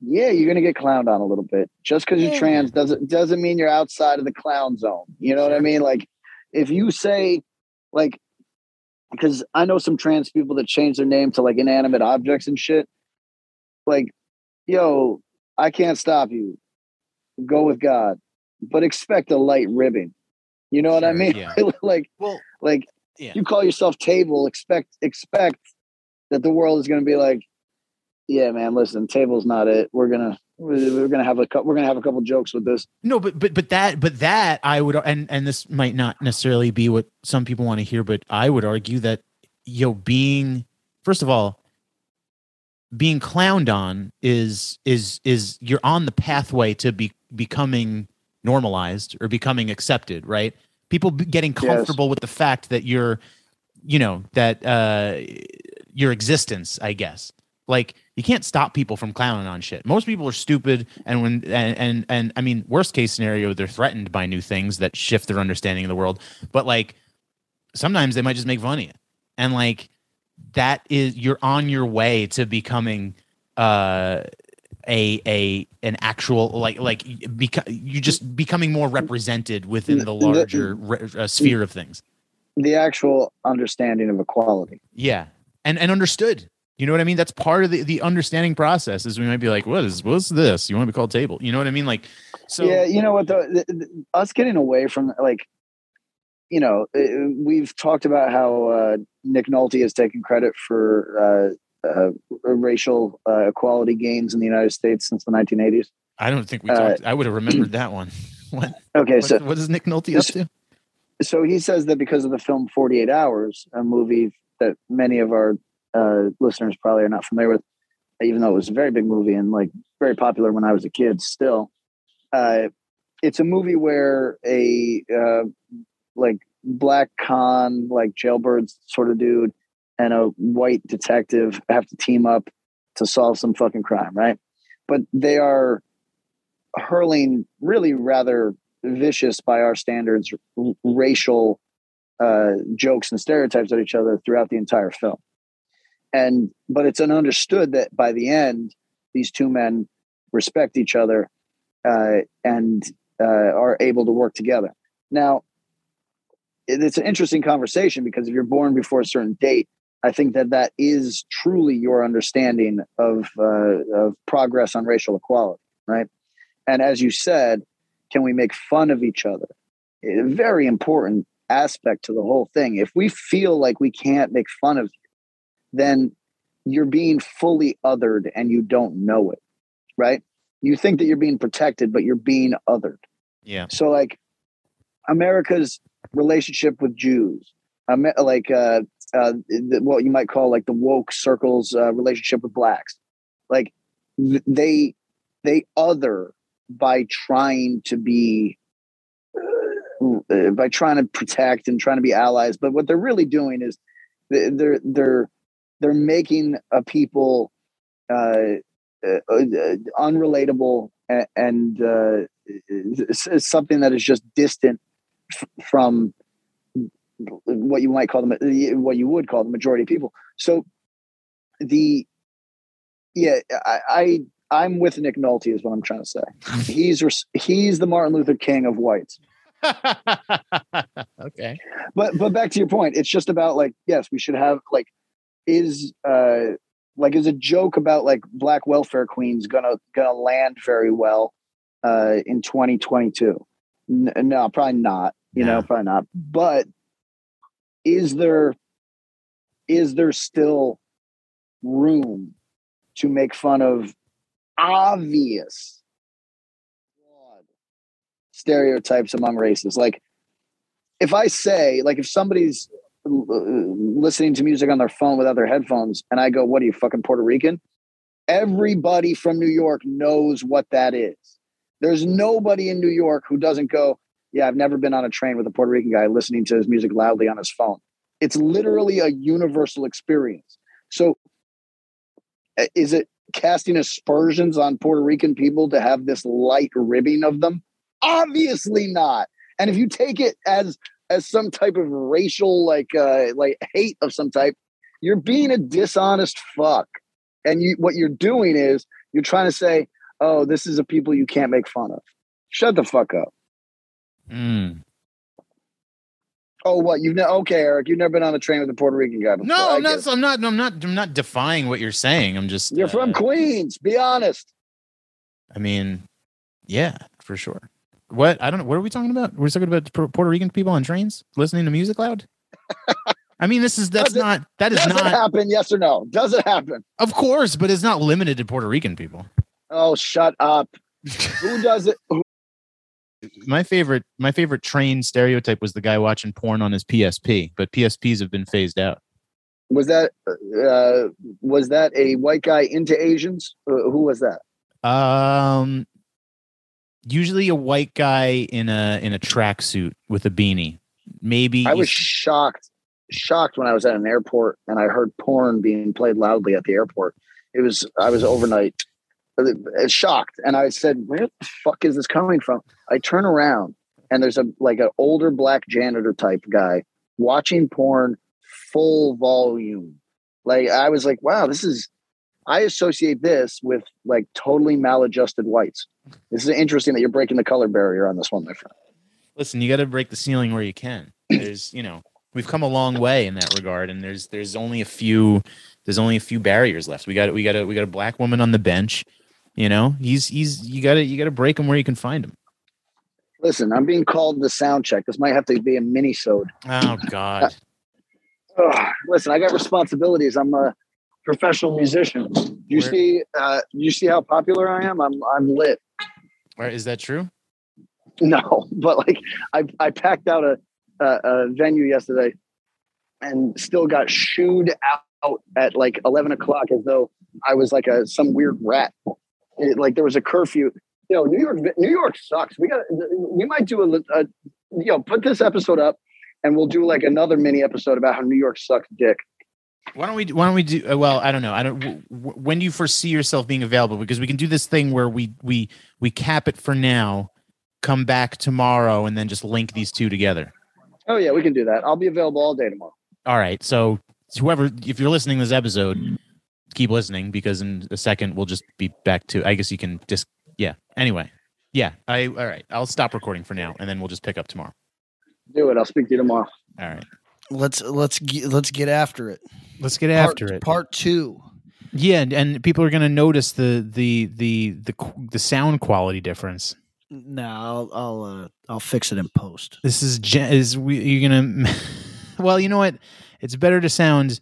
yeah, you're gonna get clowned on a little bit. Just because Yeah. you're trans doesn't doesn't mean you're outside of the clown zone. You know what I mean? Like if you say like because I know some trans people that change their name to like inanimate objects and shit. Like, yo, I can't stop you. Go with God, but expect a light ribbing. You know what I mean? yeah. like, Well, like Yeah. you call yourself table. Expect expect that the world is going to be like, yeah, man. Listen, table's not it. We're gonna we're gonna have a we're gonna have a couple jokes with this. No, but but but that but that I would and and this might not necessarily be what some people want to hear, but I would argue that yo being first of all being clowned on is is is you're on the pathway to be becoming normalized or becoming accepted, right? People getting Yes. comfortable with the fact that you're you know that uh your existence, I guess. Like you can't stop people from clowning on shit. Most people are stupid, and when and and and I mean, worst case scenario, they're threatened by new things that shift their understanding of the world. But like sometimes they might just make fun of you, and like that is you're on your way to becoming uh a a an actual like like beca- you just becoming more represented within the larger re- uh, sphere of things. The actual understanding of equality. Yeah, and and understood. You know what I mean? That's part of the, the understanding process. Is we might be like, what is what's this? You want to be called table? You know what I mean? Like, so yeah, you know what? The, the, the- us getting away from like, you know, uh, we've talked about how uh, Nick Nolte has taken credit for uh, uh, racial uh, equality gains in the United States since the 1980s. I don't think we uh, talked. I would have remembered that one. What? Okay, What, so what is Nick Nolte up to? so he says that because of the film 48 Hours, a movie that many of our uh, listeners probably are not familiar with, even though it was a very big movie and like very popular when I was a kid, still, uh, it's a movie where a uh, like black con, like jailbird sort of dude, and a white detective have to team up to solve some fucking crime, right? But they are hurling really rather vicious by our standards r- racial uh, jokes and stereotypes at each other throughout the entire film. And but it's understood that by the end, these two men respect each other uh, and uh, are able to work together. Now, it's an interesting conversation because if you're born before a certain date, I think that that is truly your understanding of uh, of progress on racial equality, right? And as you said, can we make fun of each other? A very important aspect to the whole thing. If we feel like we can't make fun of you, then you're being fully othered and you don't know it, right? You think that you're being protected, but you're being othered. Yeah, So, like America's relationship with Jews, like uh, uh, what you might call like the woke circles uh, relationship with blacks, like th- they they other by trying to be uh, by trying to protect and trying to be allies. But what they're really doing is they- they're they're they're making a people uh, uh, uh, unrelatable and, and uh, something that is just distant f- from what you might call them what you would call the majority of people. So the yeah i, I i'm with nick nolte is what i'm trying to say. He's he's the martin luther king of whites. Okay. but but back to your point it's just about like yes we should have like is uh like is a joke about like black welfare queens gonna gonna land very well uh in 2022 N- no probably not you know probably not. But is there is there still room to make fun of obvious stereotypes among races like if i say like if somebody's uh, listening to music on their phone without their headphones and i go what are you fucking puerto rican? Everybody from new york knows what that is. There's nobody in new york who doesn't go yeah i've never been on a train with a puerto rican guy listening to his music loudly on his phone. It's literally a universal experience. So is it casting aspersions on puerto rican people to have this light ribbing of them? Obviously not. And if you take it as as some type of racial like uh like hate of some type you're being a dishonest fuck. And you what you're doing is You're trying to say, "Oh, this is a people you can't make fun of." Shut the fuck up. Mm. Oh, what you've never? Okay, Eric, you've never been on a train with a Puerto Rican guy before. No, I'm not. I'm not. I'm not. I'm not defying what you're saying. I'm just. You're uh, from Queens. Be honest. I mean, yeah, for sure. What I don't know. What are we talking about? We're talking about Puerto Rican people on trains listening to music loud. I mean, this is that's Does it- not that is Does it not happen? Yes or no? Does it happen? of course, but it's not limited to Puerto Rican people. Oh, shut up. Who does it? My favorite my favorite train stereotype was the guy watching porn on his PSP, but PSPs have been phased out. was that? Uh, was that a white guy into Asians? Uh, who was that? Um, usually a white guy in a in a tracksuit with a beanie. Maybe I was shocked, shocked when I was at an airport and I heard porn being played loudly at the airport. It was I was overnight, Uh, shocked, and I said, "Where the fuck is this coming from?" I turn around and there's a like an older black janitor type guy watching porn full volume. Like I was like, "Wow, this is." I associate this with like totally maladjusted whites. This is interesting that you're breaking the color barrier on this one, my friend. listen. You got to break the ceiling where you can. There's you know we've come a long way in that regard, and there's there's only a few there's only a few barriers left. We got we got a we got a black woman on the bench. You know he's he's you got to you got to break him where you can find him. Listen, I'm being called the sound check. This might have to be a mini-sode. Oh God. Ugh, listen, I got responsibilities. I'm a professional musician. You Where- see? Uh, you see how popular I am? I'm I'm lit. Or is that true? No, but like I I packed out a a, a venue yesterday, and still got shooed out at like 11 o'clock as though I was like a some weird rat. It- like there was a curfew. You know, New York New York sucks. We got we might do a, a you know put this episode up, and we'll do like another mini episode about how New York sucks dick. Why don't we? Why don't we do? uh, Well, I don't know. I don't. W- w- when do you foresee yourself being available? Because we can do this thing where we we we cap it for now, come back tomorrow, and then just link these two together. Oh yeah, we can do that. I'll be available all day tomorrow. All right. So whoever, if you're listening to this episode, keep listening because in a second we'll just be back to. I guess you can just. Yeah. Anyway. Yeah. I. All right. I'll stop recording for now, and then we'll just pick up tomorrow. Do it. I'll speak to you tomorrow. All right. Let's let's ge- let's get after it. Let's get Part- after it. Part two. Yeah, and, and people are going to notice the the the the the sound quality difference. No, I'll I'll uh, I'll fix it in post. This is is we you're gonna. well, you know what? It's better to sound.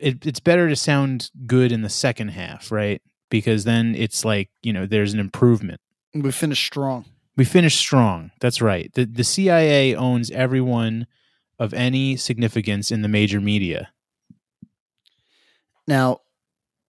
It, it's better to sound good in the second half, right? Because then it's like you know there's an improvement. We finished strong. We finished strong. That's right. The the CIA owns everyone of any significance in the major media. Now,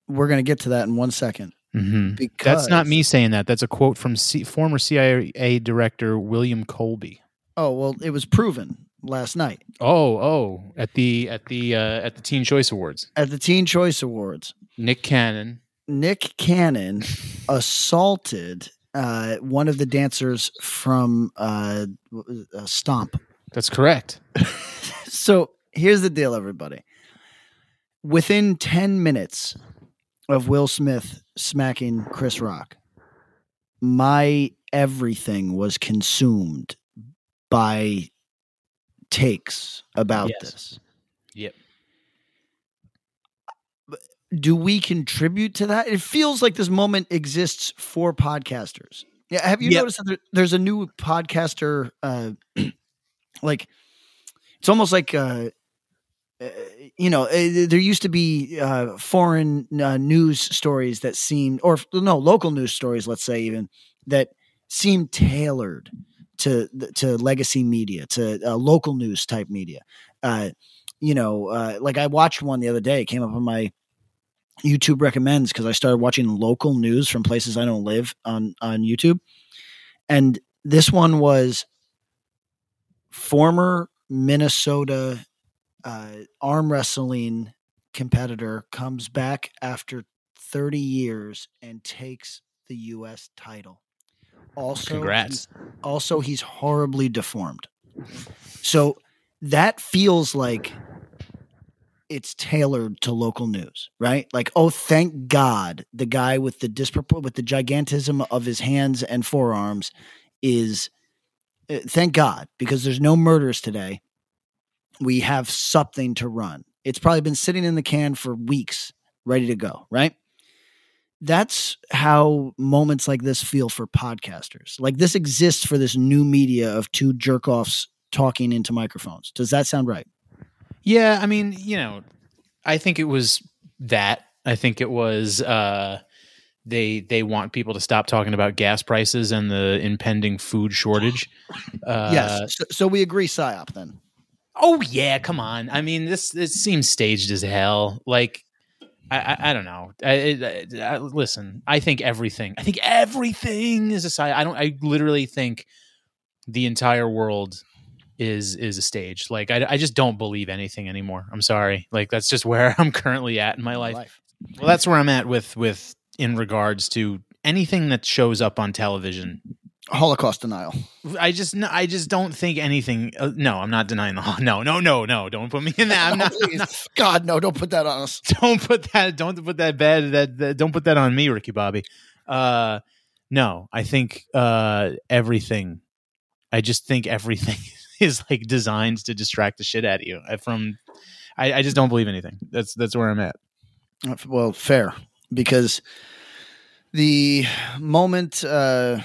we're gonna get to that in one second hmm because That's not me saying that. That's a quote from C- former CIA director William Colby. Oh well, it was proven last night Oh, oh, at the at the uh, at the Teen Choice Awards, at the Teen Choice Awards. Nick Cannon. Nick Cannon assaulted uh, one of the dancers from uh, uh, Stomp. That's correct. So here's the deal, everybody. Within 10 minutes of Will Smith smacking Chris Rock, my everything was consumed by takes about Yes. this. Yep. Do we contribute to that? It feels like this moment exists for podcasters. Yeah, have you Yep. noticed that there, there's a new podcaster uh like it's almost like uh uh, you know, uh, there used to be uh, foreign uh, news stories that seemed, or no, local news stories, let's say even that seemed tailored to to legacy media, to uh, local news type media. Uh, you know, uh, like I watched one the other day. It came up on my YouTube recommends because I started watching local news from places I don't live on on YouTube, and this one was former Minnesota uh, arm wrestling competitor comes back after 30 years and takes the U.S. title. Also, Congrats. he's- also, he's horribly deformed. So that feels like it's tailored to local news, right? Like, oh, thank God, the guy with the dispropor- with the gigantism of his hands and forearms is. uh, thank God, because there's no murders today. We have something to run. It's probably been sitting in the can for weeks, ready to go, right? That's how moments like this feel for podcasters. Like this exists for this new media of two jerk offs talking into microphones. Does that sound right? Yeah, I mean, you know, I think it was that. I think it was uh they they want people to stop talking about gas prices and the impending food shortage. Uh, yes. So, so we agree, psyop. Then Oh yeah, come on. I mean, this this seems staged as hell. Like, I I, I don't know. I, I, listen, I think everything. I think everything is a side. I don't. I literally think the entire world is is a stage. Like, I I just don't believe anything anymore. I'm sorry. Like, that's just where I'm currently at in my life. Well, that's where I'm at with with in regards to anything that shows up on television. Holocaust denial. I just I just don't think anything. Uh, no, I'm not denying the. No, no, no, no. Don't put me in that. I'm not. I'm not- God, no! Don't put that on us. don't put that. Don't put that bad. That, that don't put that on me, Ricky Bobby. Uh, no, I think uh everything. I just think everything is like designed to distract the shit out of you. From, I, I just don't believe anything. That's that's where I'm at. Uh, Well, fair because the moment, uh,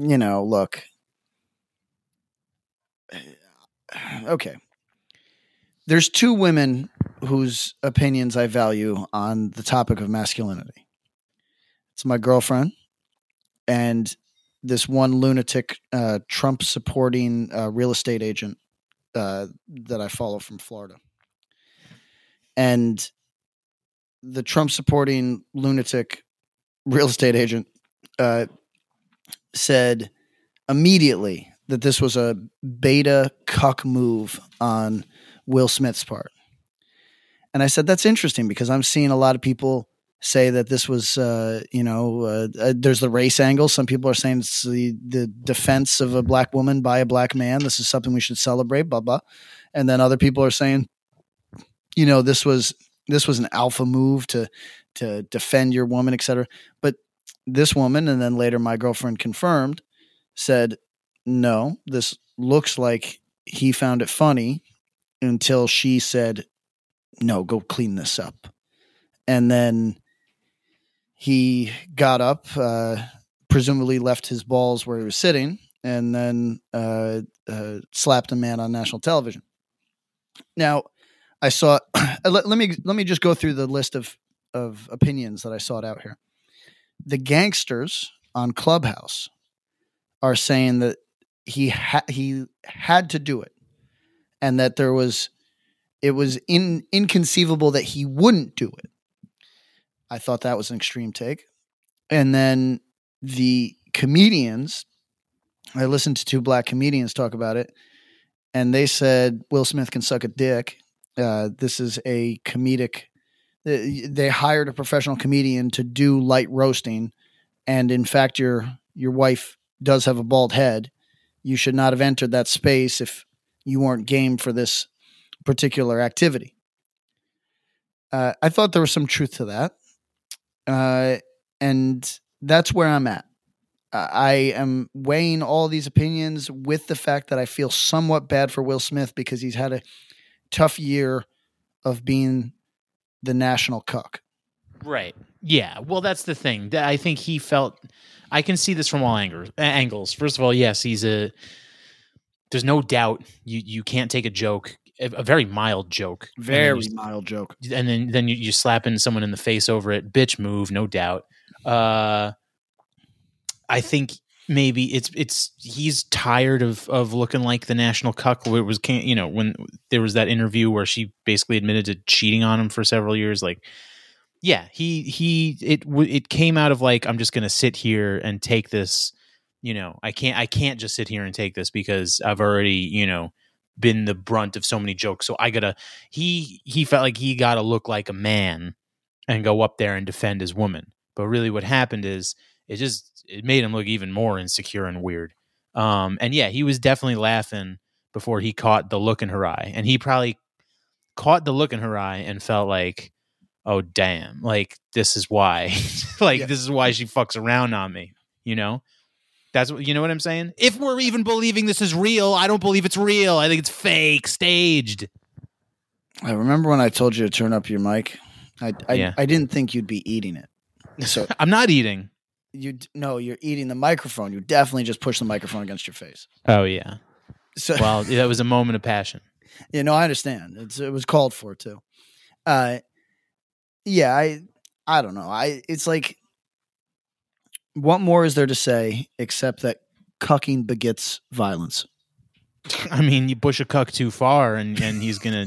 you know, look. Okay. There's two women whose opinions I value on the topic of masculinity. It's my girlfriend and this one lunatic uh, Trump supporting uh, real estate agent uh, that I follow from Florida. And the Trump supporting lunatic real estate agent uh, said immediately that this was a beta cuck move on Will Smith's part. And I said, that's interesting because I'm seeing a lot of people say that this was, uh, you know, uh, uh, there's the race angle. Some people are saying it's the, the defense of a black woman by a black man. This is something we should celebrate, blah, blah. And then other people are saying, you know, this was this was an alpha move to to defend your woman, et cetera. But this woman, and then later my girlfriend confirmed, said, no, this looks like he found it funny until she said, no, go clean this up. And then he got up, uh, presumably left his balls where he was sitting, and then uh, uh, slapped a man on national television. Now, I saw. let, let me let me just go through the list of of opinions that I sought out here. The gangsters on Clubhouse are saying that he ha- he had to do it, and that there was it was in, inconceivable that he wouldn't do it. I thought that was an extreme take, and then the comedians. I listened to two black comedians talk about it, and they said Will Smith can suck a dick. Uh, this is a comedic. They they hired a professional comedian to do light roasting, and in fact, your your wife does have a bald head. You should not have entered that space if you weren't game for this particular activity. Uh, I thought there was some truth to that, uh, and that's where I'm at. Uh, I am weighing all these opinions with the fact that I feel somewhat bad for Will Smith because he's had a tough year of being the national cuck. Right. Yeah. Well, that's the thing. That I think he felt. I can see this from all angles. Angles. First of all, yes, he's a. There's no doubt you you can't take a joke, a, a very mild joke, Very you- mild joke. and then then you, you slapping someone in the face over it. Bitch move, no doubt. Uh, I think maybe it's it's he's tired of of looking like the national cuck. It was can you know when there was that interview where she basically admitted to cheating on him for several years. Like, yeah, he he it it came out of like I'm just gonna sit here and take this. You know, I can't I can't just sit here and take this because I've already you know been the brunt of so many jokes. So I gotta he he felt like he gotta look like a man and go up there and defend his woman. But really what happened is it just it made him look even more insecure and weird. Um and yeah, he was definitely laughing before he caught the look in her eye. And he probably caught the look in her eye and felt like, oh damn, like this is why, like Yeah. this is why she fucks around on me. You know, that's what you know what I'm saying. If we're even believing this is real, I don't believe it's real. I think it's fake, staged. I remember when I told you to turn up your mic. I I, Yeah. I didn't think you'd be eating it. So I'm not eating. You no, you're eating the microphone. You definitely just push the microphone against your face. Oh yeah. So Well, that was a moment of passion. Yeah, no, I understand. It's it was called for too. Uh yeah, I I don't know. I it's like what more is there to say except that cucking begets violence? I mean, you push a cuck too far, and and he's gonna.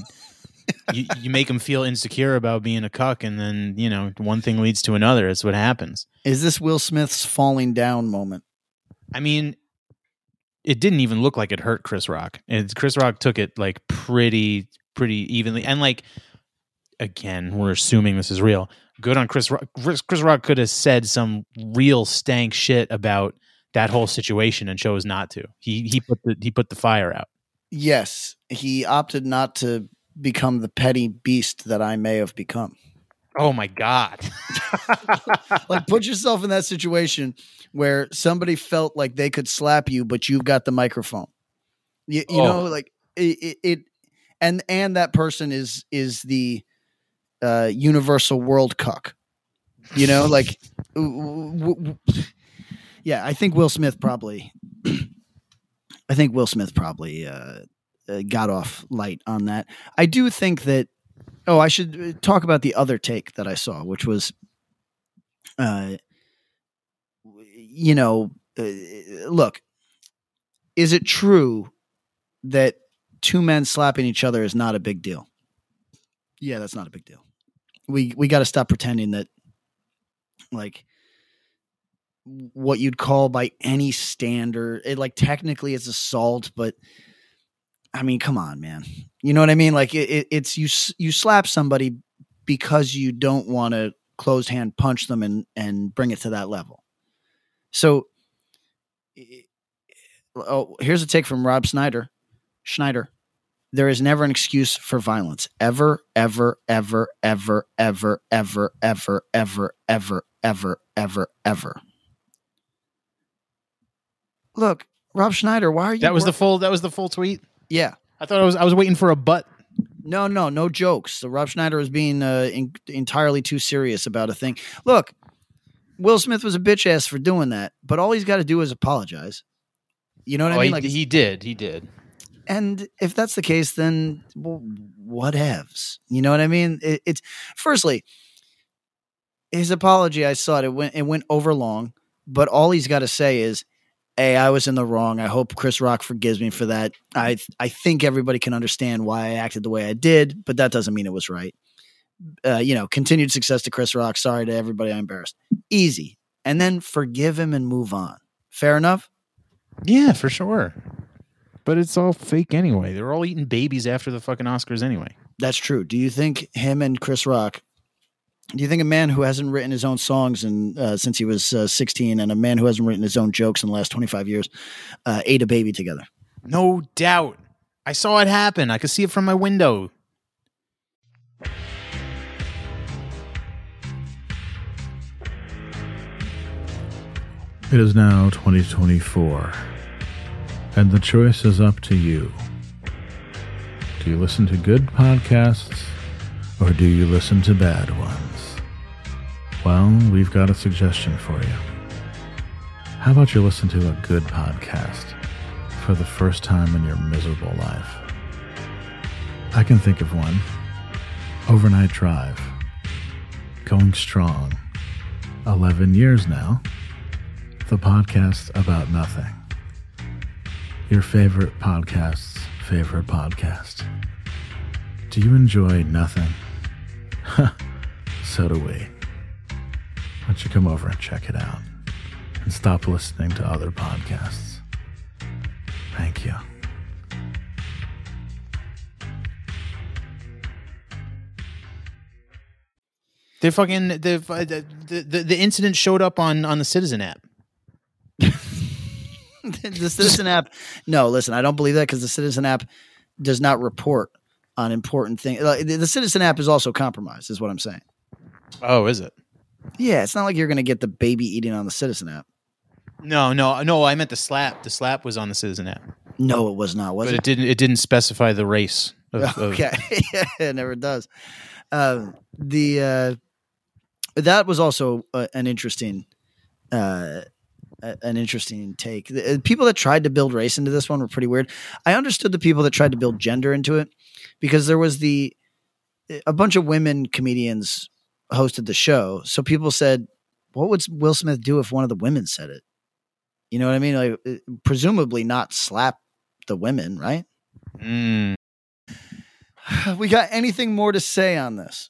You, you make him feel insecure about being a cuck, and then you know one thing leads to another. That's what happens. Is this Will Smith's falling down moment? I mean, it didn't even look like it hurt Chris Rock. And Chris Rock took it like pretty, pretty evenly. And like, again, we're assuming this is real. Good on Chris Rock. Chris, Chris Rock could have said some real stank shit about that whole situation and chose not to. He he put the he put the fire out. Yes, he opted not to become the petty beast that I may have become. Oh my god. like put yourself in that situation where somebody felt like they could slap you but you've got the microphone you, you Oh. know like it, it, it and and that person is is the uh universal world cuck you know like w- w- w- yeah i think will smith probably i think will smith probably uh, uh got off light on that i do think that oh i should uh, talk about the other take that i saw which was uh, you know, uh, look, is it true that two men slapping each other is not a big deal? Yeah, that's not a big deal. We we got to stop pretending that, like, what you'd call by any standard, it like technically it's assault, but I mean, come on, man. You know what I mean? Like, it, it, it's you you slap somebody because you don't want to closed hand punch them and and bring it to that level. So, oh, here's a take from Rob Snyder. Schneider. There is never an excuse for violence. Ever, ever, ever, ever, ever, ever, ever, ever, ever, ever, ever, ever. Look, Rob Schneider, why are you? That was the full. That was the full tweet. Yeah. I thought I was. I was waiting for a butt. No, no, no jokes. So Rob Schneider was being uh, in, entirely too serious about a thing. Look, Will Smith was a bitch ass for doing that, but all he's got to do is apologize. You know what Oh, I mean? he, Like, he did. He did. and if that's the case, then well, whatevs. You know what I mean? It, it's firstly his apology. I saw it. It went it went over long, but all he's got to say is, "Hey, I was in the wrong. I hope Chris Rock forgives me for that. I I think everybody can understand why I acted the way I did, but that doesn't mean it was right." Uh, you know, continued success to Chris Rock. Sorry to everybody I embarrassed. Easy, and then forgive him and move on. Fair enough. Yeah, for sure. But it's all fake anyway. They're all eating babies after the fucking Oscars anyway. That's true. Do you think him and Chris Rock? Do you think a man who hasn't written his own songs and uh, since he was uh, 16 and a man who hasn't written his own jokes in the last 25 years uh, ate a baby together? No doubt. I saw it happen. I could see it from my window. It is now 2024, and the choice is up to you. Do you listen to good podcasts, or do you listen to bad ones? Well, we've got a suggestion for you. How about you listen to a good podcast for the first time in your miserable life? I can think of one Overnight Drive. Going strong. 11 years now the podcast about nothing. Your favorite podcast's favorite podcast. Do you enjoy nothing? so do we. Why don't you come over and check it out and stop listening to other podcasts? Thank you. They fucking the, the the the incident showed up on on the Citizen app. the Citizen app. No, listen, I don't believe that because the Citizen app does not report on important things. The, the Citizen app is also compromised, is what I'm saying. Oh, is it? Yeah, it's not like you're going to get the baby eating on the Citizen app. No, no, no. I meant the slap. The slap was on the Citizen app, No, it was not. Was but it? it didn't. It didn't specify the race. Of, of- okay yeah it never does um the uh that was also uh, an interesting uh an interesting take the, uh, people that tried to build race into this one were pretty weird i understood the people that tried to build gender into it because there was the a bunch of women comedians hosted the show so people said what would will smith do if one of the women said it you know what i mean like uh, presumably not slap the women right Mm, we got anything more to say on this?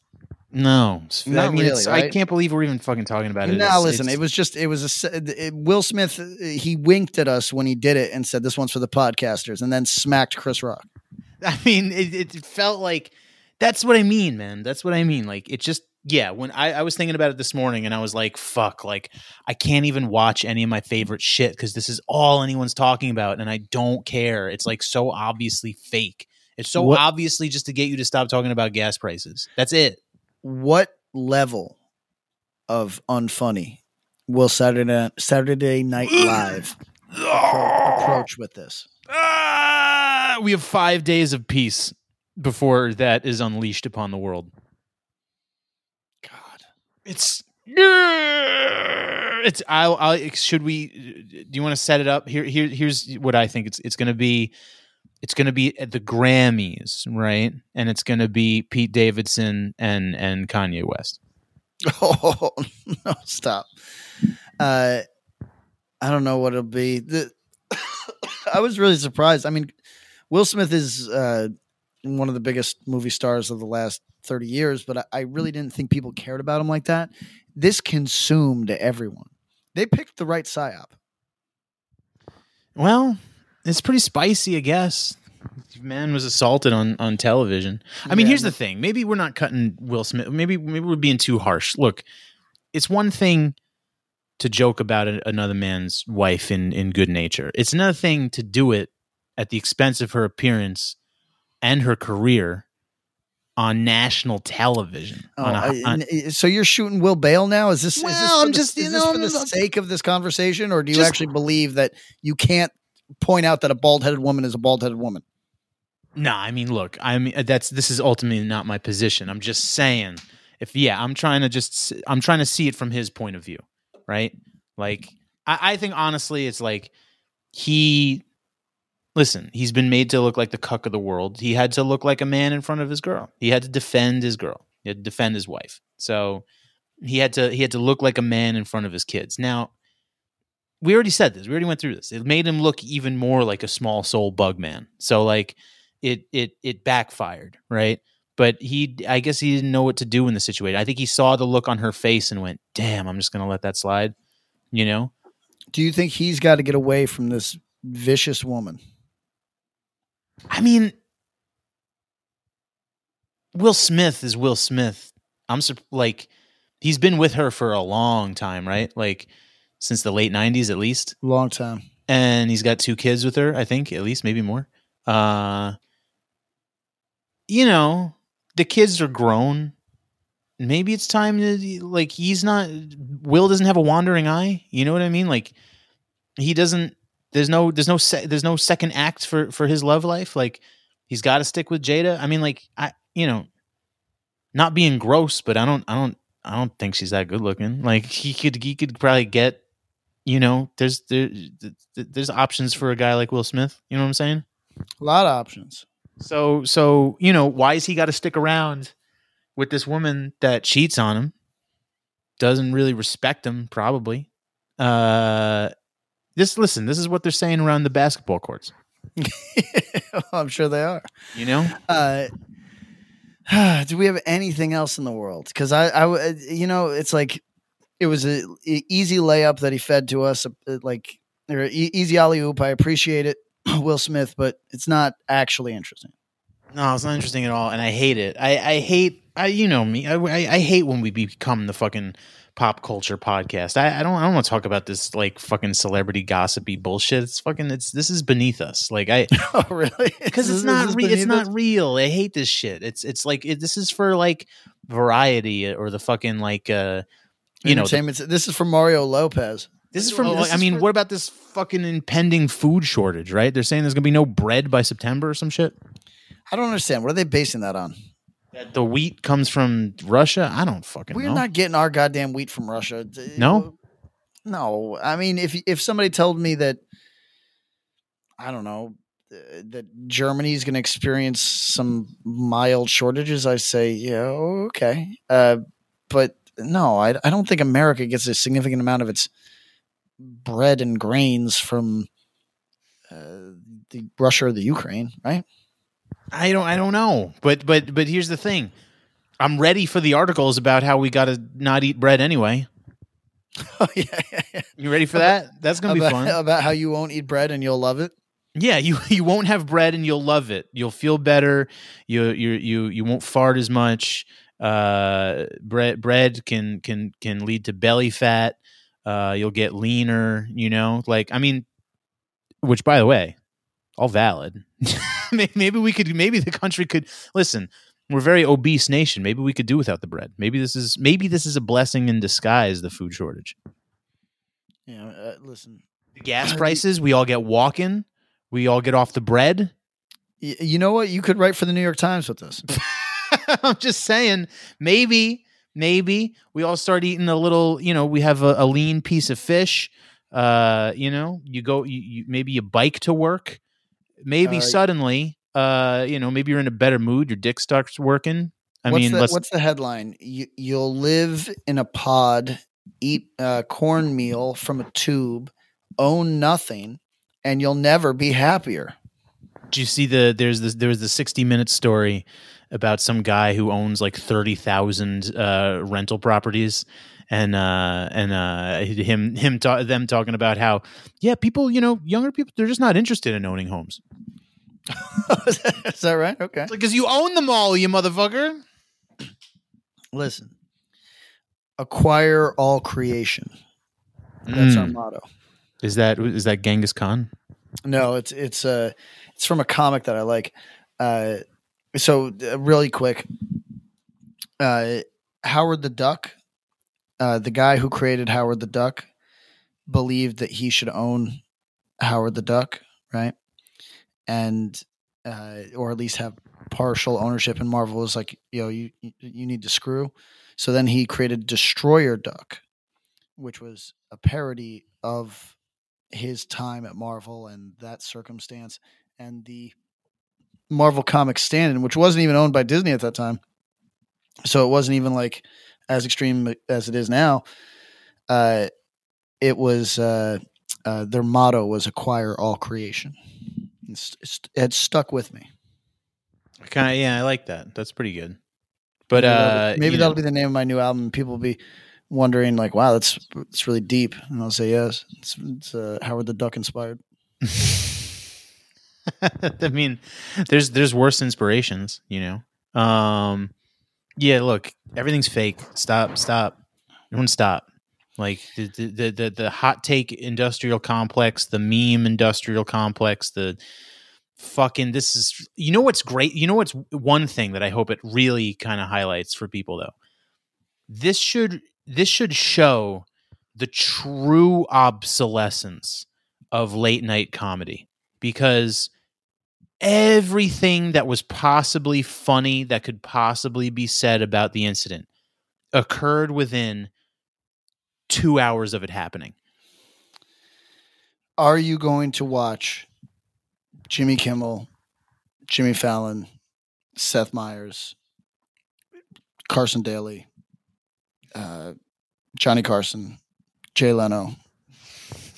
no, I Not mean, it's, really, I can't believe we're even fucking talking about it. Now, It's- listen, it's- it was just, it was a, it, Will Smith, uh, he winked at us when he did it and said, this one's for the podcasters, and then smacked Chris Rock. I mean, it, it felt like that's what I mean, man. That's what I mean. Like it just, yeah. When I, I was thinking about it this morning, and I was like, "Fuck!" Like I can't even watch any of my favorite shit because this is all anyone's talking about, and I don't care. It's like so obviously fake. It's so What- obviously just to get you to stop talking about gas prices. That's it. What level of unfunny will Saturday, Saturday Night Live appro- approach with this? Ah, we have five days of peace before that is unleashed upon the world. It's it's I'll, I'll should we do you want to set it up here here here's what I think it's it's going to be it's going to be at the Grammys right and it's going to be Pete Davidson and and Kanye West Oh, no, stop. Uh, I don't know what it'll be. The, I was really surprised. I mean, Will Smith is uh, one of the biggest movie stars of the last 30 years, but I, I really didn't think people cared about him like that. This consumed everyone. They picked the right psyop. well it's pretty spicy I guess man was assaulted on on television I mean Yeah, here's the thing maybe we're not cutting Will Smith maybe maybe we're being too harsh look it's one thing to joke about another man's wife in in good nature. It's another thing to do it at the expense of her appearance and her career on national television. Oh, on a- on- so you're shooting Will Bale now? Is this, is this, for I'm the, just- you this know, for the sake of this conversation, or do you Just- actually believe that you can't point out that a bald headed woman is a bald headed woman? no, I mean, look, I mean that's this is ultimately not my position. I'm just saying if yeah, I'm trying to just I'm trying to see it from his point of view, right? Like I, I think honestly, it's like he listen, he's been made to look like the cuck of the world. He had to look like a man in front of his girl. He had to defend his girl. He had to defend his wife. So he had to he had to look like a man in front of his kids. Now, we already said this. We already went through this. It made him look even more like a small soul bug man. So like it it it backfired, right? But he I guess he didn't know what to do in the situation. I think he saw the look on her face and went, "Damn, I'm just going to let that slide." You know? Do you think he's got to get away from this vicious woman? I mean, Will Smith is Will Smith. I'm sur- like, he's been with her for a long time, right? Like, since the late 90s at least. Long time. And he's got two kids with her, I think, at least, maybe more. Uh, you know, the kids are grown. Maybe it's time to, like, he's not, Will doesn't have a wandering eye. You know what I mean? Like, he doesn't, there's no, there's no, se- there's no second act for, for his love life. Like, he's got to stick with Jada. I mean, like, I, you know, not being gross, but I don't, I don't, I don't think she's that good looking. Like, he could, he could probably get, you know, there's, there, th- th- there's options for a guy like Will Smith. You know what I'm saying? A lot of options. So, so you know, why is he got to stick around with this woman that cheats on him? Doesn't really respect him, probably. Uh, this listen, this is what they're saying around the basketball courts. I'm sure they are. You know, Uh, do we have anything else in the world? Because I, I, you know, it's like it was a, easy layup that he fed to us, uh, like or easy alley oop. I appreciate it, Will Smith, but it's not actually interesting. no, it's not interesting at all, and I hate it. I, I hate, I, you know me. I, I, I hate when we become the fucking pop culture podcast. I, I don't I don't want to talk about this like fucking celebrity gossipy bullshit. It's fucking it's this is beneath us. Like I oh, really? because it's not is this re- it's beneath not us? real. I hate this shit. It's it's like it, this is for like variety or the fucking like uh you know the- this is from Mario Lopez. this is from Oh, this I is mean for- what about this fucking impending food shortage, right? They're saying there's going to be no bread by September or some shit. I don't understand. What are they basing that on? That the wheat comes from Russia? I don't fucking know. We're know. not getting our goddamn wheat from Russia. No? no. I mean, if if somebody told me that, I don't know, uh, that Germany's going to experience some mild shortages, I say, yeah, okay. Uh, but no, I, I don't think America gets a significant amount of its bread and grains from uh, the Russia or the Ukraine, right? I don't I don't know. But but but here's the thing. I'm ready for the articles about how we got to not eat bread anyway. oh yeah, yeah, yeah. You ready for that? That's going to be fun. about how you won't eat bread and you'll love it. Yeah, you you won't have bread and you'll love it. You'll feel better. You you you you won't fart as much. Uh, bread bread can can can lead to belly fat. Uh, you'll get leaner. You know, like I mean, which by the way, all valid. Maybe we could. Maybe the country could listen. We're a very obese nation. Maybe we could do without the bread. Maybe this is maybe this is a blessing in disguise. The food shortage, Yeah, uh, listen. the gas prices. We all get walking. We all get off the bread. Y- you know what? You could write for the New York Times with this. I'm just saying, maybe, maybe we all start eating a little. You know, we have a, a lean piece of fish. Uh, you know, you go, you, you maybe you bike to work. Maybe Uh, suddenly, uh, you know, maybe you're in a better mood. Your dick starts working. I what's mean, the, what's the headline? You, you'll live in a pod, eat uh, cornmeal from a tube, own nothing, and you'll never be happier. do you see the there's this there was the 60 minute story about some guy who owns like 30,000 uh rental properties and uh and uh him him ta- them talking about how yeah people you know younger people they're just not interested in owning homes Is that right? Okay. because you own them all you motherfucker Listen, acquire all creation. That's our Mm. motto. is that is that Genghis Khan No, it's it's uh it's from a comic that I like. Uh, so uh, really quick, uh, Howard the Duck, uh, the guy who created Howard the Duck, believed that he should own Howard the Duck, right? And uh, or at least have partial ownership. And Marvel was like, "Yo, you you- you need to screw." So then he created Destroyer Duck, which was a parody of his time at Marvel and that circumstance and the Marvel Comics stand-in, which wasn't even owned by Disney at that time. So it wasn't even like as extreme as it is now. Uh, it was uh, uh, their motto was acquire all creation. It's, it's, it stuck with me. kind of yeah I like that that's pretty good but maybe uh that'll, be, maybe that'll be the name of my new album. People will be wondering like, "Wow, that's it's really deep," and I'll say, "Yes, it's, it's uh, Howard the Duck inspired." I mean, there's there's worse inspirations, you know. Um, yeah, look, everything's fake. Stop, stop, everyone, stop. Like the the the the, hot take industrial complex, the meme industrial complex, the fucking this is you know what's great you know what's one thing that i hope it really kind of highlights for people though this should this should show the true obsolescence of late night comedy because everything that was possibly funny that could possibly be said about the incident occurred within two hours of it happening. Are you going to watch Jimmy Kimmel, Jimmy Fallon, Seth Meyers, Carson Daly, uh, Johnny Carson, Jay Leno,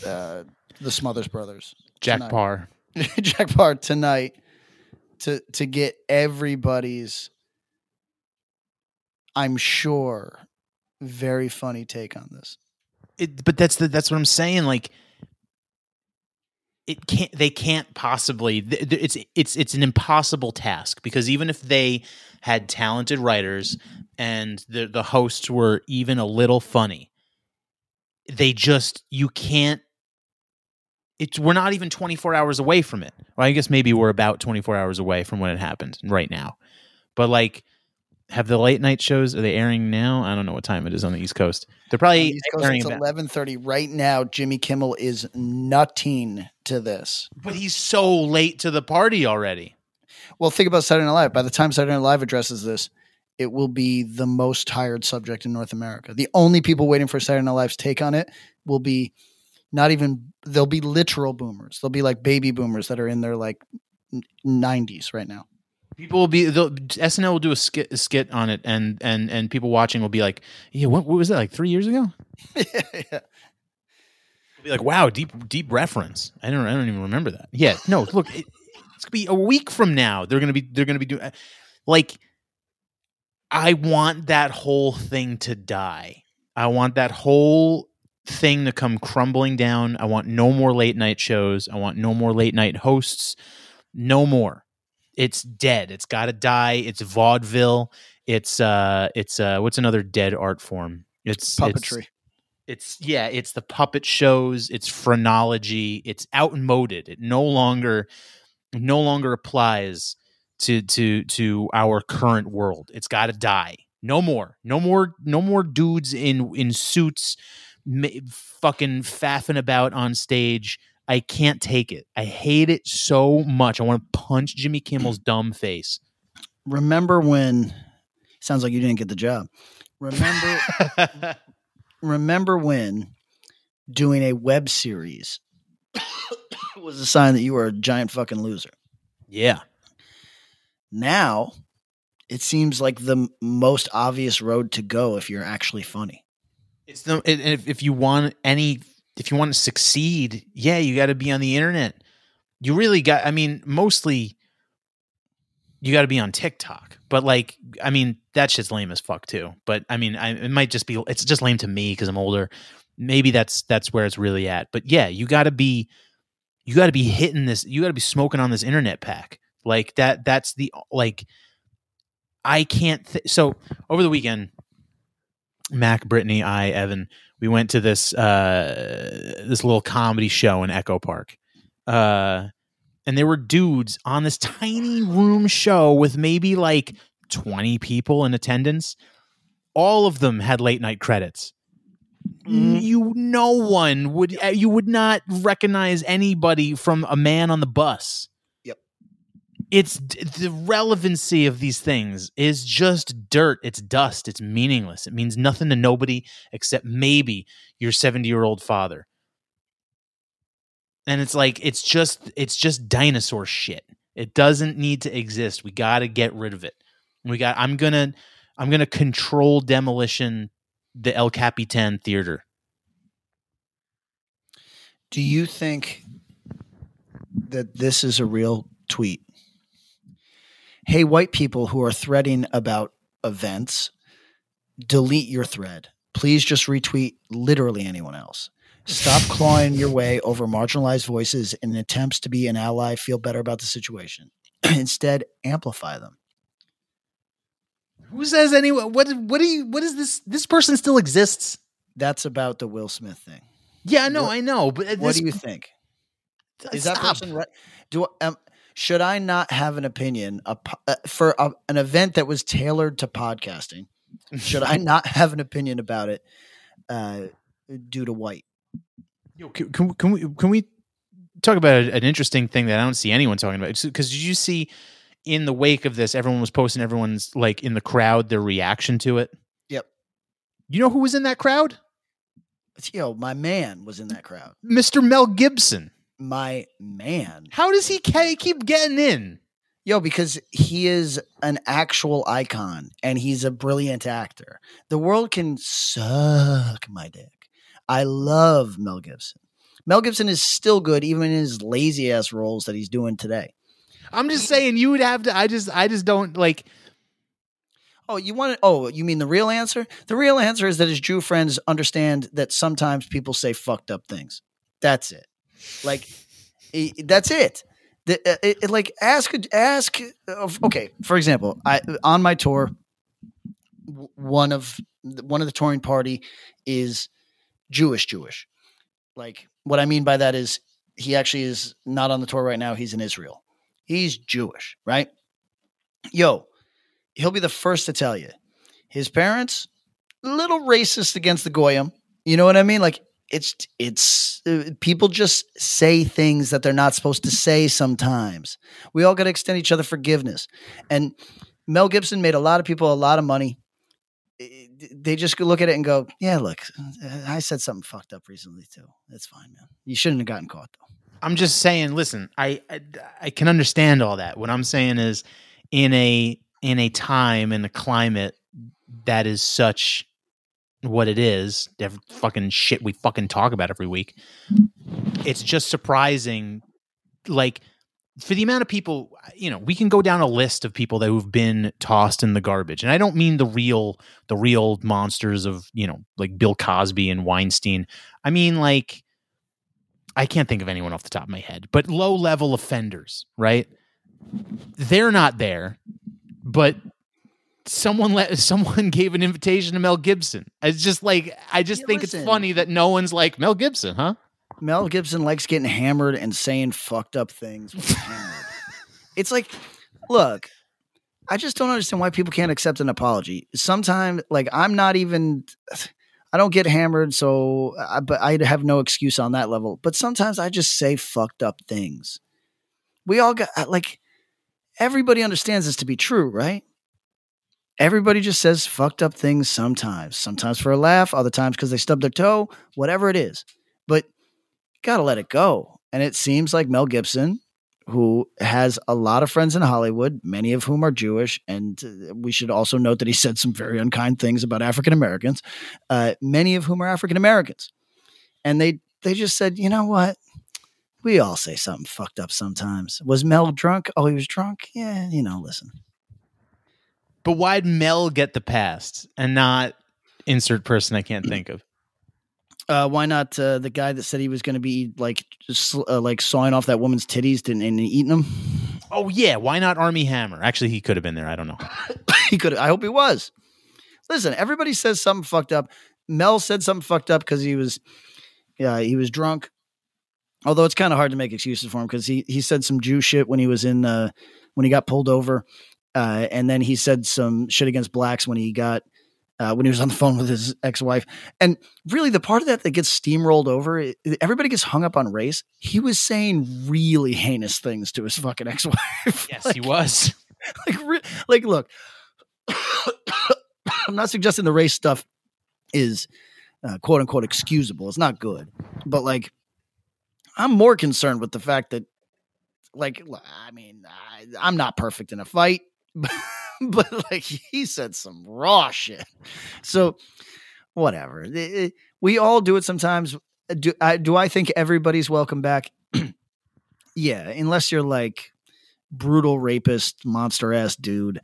uh, the Smothers Brothers, jack Tonight. paar Jack Paar tonight to to get everybody's, I'm sure, very funny take on this. it, but that's the that's what I'm saying. Like, it can't they can't possibly it's it's it's an impossible task because even if they had talented writers and the the hosts were even a little funny they just you can't it's we're not even 24 hours away from it well i guess maybe we're about 24 hours away from when it happened right now but like have the late night shows are they airing now i don't know what time it is on the east coast they're probably the Coast, airing it's eleven thirty right now. Jimmy Kimmel is nutting to this. but he's so late to the party already Well, think about Saturday Night Live. By the time Saturday Night Live addresses this, it will be the most tired subject in North America. The only people waiting for Saturday Night Live's take on it will be not even they'll be literal boomers. They'll be like baby boomers that are in their like nineties right now. People will be they'll- SNL will do a skit a skit on it, and and and people watching will be like, "Yeah, what, what was that like three years ago?" yeah. Be like, "Wow, deep deep reference." I don't I don't even remember that. Yeah, no, look, it, it's gonna be a week from now. They're gonna be they're gonna be doing uh, like. I want that whole thing to die. I want that whole thing to come crumbling down. I want no more late night shows. I want no more late night hosts. No more. It's dead. It's got to die. It's vaudeville. It's uh it's uh what's another dead art form? It's it's- Puppetry. it's yeah it's the puppet shows it's phrenology it's outmoded it no longer no longer applies to to to our current world it's got to die no more no more no more dudes in in suits fucking faffing about on stage i can't take it i hate it so much i want to punch jimmy kimmel's dumb face Remember when sounds like you didn't get the job. Remember remember when doing a web series was a sign that you were a giant fucking loser. yeah Now, it seems like the most obvious road to go if you're actually funny. It's the if, if you want any if you want to succeed, yeah, you got to be on the internet. You really got. I mean, mostly you got to be on TikTok, but like, I mean, that shit's lame as fuck too. But I mean, I, it might just be. It's just lame to me because I'm older. Maybe that's that's where it's really at. But yeah, you got to be. You got to be hitting this. You got to be smoking on this internet pack like that. That's the like. I can't. Th- so over the weekend, Mac, Brittany, I, Evan, we went to this uh this little comedy show in Echo Park. Uh and there were dudes on this tiny room show with maybe like 20 people in attendance. All of them had late night credits. Mhm. You no one would you would not recognize anybody from a man on the bus. It's the relevancy of these things is just dirt. It's dust. It's meaningless. It means nothing to nobody except maybe your 70 year old father. And it's like it's just it's just dinosaur shit. It doesn't need to exist. We got to get rid of it. We got I'm to I'm to control demolition the El Capitan theater. Do you think that this is a real tweet? Hey, white people who are threading about events, delete your thread. Please just retweet literally anyone else. Stop clawing your way over marginalized voices in attempts to be an ally, feel better about the situation. Instead, amplify them. Who says anyone what what do you what is this this person still exists? That's about the Will Smith thing. Yeah, no, What- I know, but What do you think? Is that person right? Do um, should I not have an opinion a, uh, for an event that was tailored to podcasting? Should I not have an opinion about it uh, due to white? Yo, can, can, can we can we talk about an interesting thing that I don't see anyone talking about? Because did you see in the wake of this, everyone was posting everyone's like in the crowd their reaction to it. Yep. You know who was in that crowd? Yo, my man was in that crowd. Mr. Mel Gibson. My man. How does he keep getting in? Yo, because he is an actual icon and he's a brilliant actor. The world can suck my dick. I love Mel Gibson. Mel Gibson is still good, even in his lazy ass roles that he's doing today. I'm just saying you would have to. I just I just don't like. Oh, you want to? Oh, you mean the real answer? The real answer is that his Jew friends understand that sometimes people say fucked up things. That's it. Like, I- that's it. The, uh, it, it- like ask ask okay for example i on my tour one of one of the touring party is jewish jewish. Like what i mean by that is he actually is not on the tour right now he's in israel. He's jewish right? Yo he'll be the first to tell you his parents little racist against the goyim you know what i mean? Like it's it's uh, people just say things that they're not supposed to say sometimes. We all got to extend each other forgiveness. And mel gibson made a lot of people a lot of money. They just look at it and go yeah look uh, i said something fucked up recently too. That's fine man. You shouldn't have gotten caught though. I'm just saying, listen, I, I I can understand all that. What I'm saying is in a in a time in a climate that is such what it is, the fucking shit we fucking talk about every week. It's just surprising like for the amount of people, you know, we can go down a list of people that who've been tossed in the garbage. And I don't mean the real the real monsters of, you know, like Bill Cosby and Weinstein. I mean like I can't think of anyone off the top of my head, but low level offenders, right? They're not there, but someone let someone gave an invitation to Mel Gibson. It's just like I just Yeah, think listen. it's funny that no one's like Mel Gibson, huh? Mel Gibson likes getting hammered and saying fucked up things. when he's hammered. it's like, look, I just don't understand why people can't accept an apology. Sometimes, like, I'm not even, I don't get hammered, so, I, but I have no excuse on that level. But sometimes I just say fucked up things. We all got, like, everybody understands this to be true, right? Everybody just says fucked up things sometimes. Sometimes for a laugh, other times because they stubbed their toe, whatever it is. But got to let it go. And it seems like Mel Gibson, who has a lot of friends in Hollywood, many of whom are Jewish, and uh, we should also note that he said some very unkind things about African Americans, uh, many of whom are African Americans, and they they just said, you know what, we all say something fucked up sometimes. Was Mel drunk? Oh, he was drunk. Yeah, you know, listen. But why'd Mel get the past and not insert person I can't think of? Uh, why not uh, the guy that said he was going to be like just uh, like sawing off that woman's titties and, and eating them? Oh yeah, why not Armie Hammer? Actually, he could have been there. I don't know. he could. I hope he was. Listen, everybody says something fucked up. Mel said something fucked up because he was, yeah, he was drunk. Although it's kind of hard to make excuses for him because he he said some Jew shit when he was in uh, when he got pulled over, uh, and then he said some shit against blacks when he got uh, when he was on the phone with his ex wife. And really, the part of that that gets steamrolled over, it- everybody gets hung up on race. He was saying really heinous things to his fucking ex wife. Yes, he was. like re- like look i'm not suggesting the race stuff is uh, quote unquote excusable it's not good but like i'm more concerned with the fact that like I mean I, i'm not perfect in a fight but like he said some raw shit. So whatever. We all do it sometimes. Do I, do I think everybody's welcome back? Yeah unless you're like brutal rapist monster ass dude.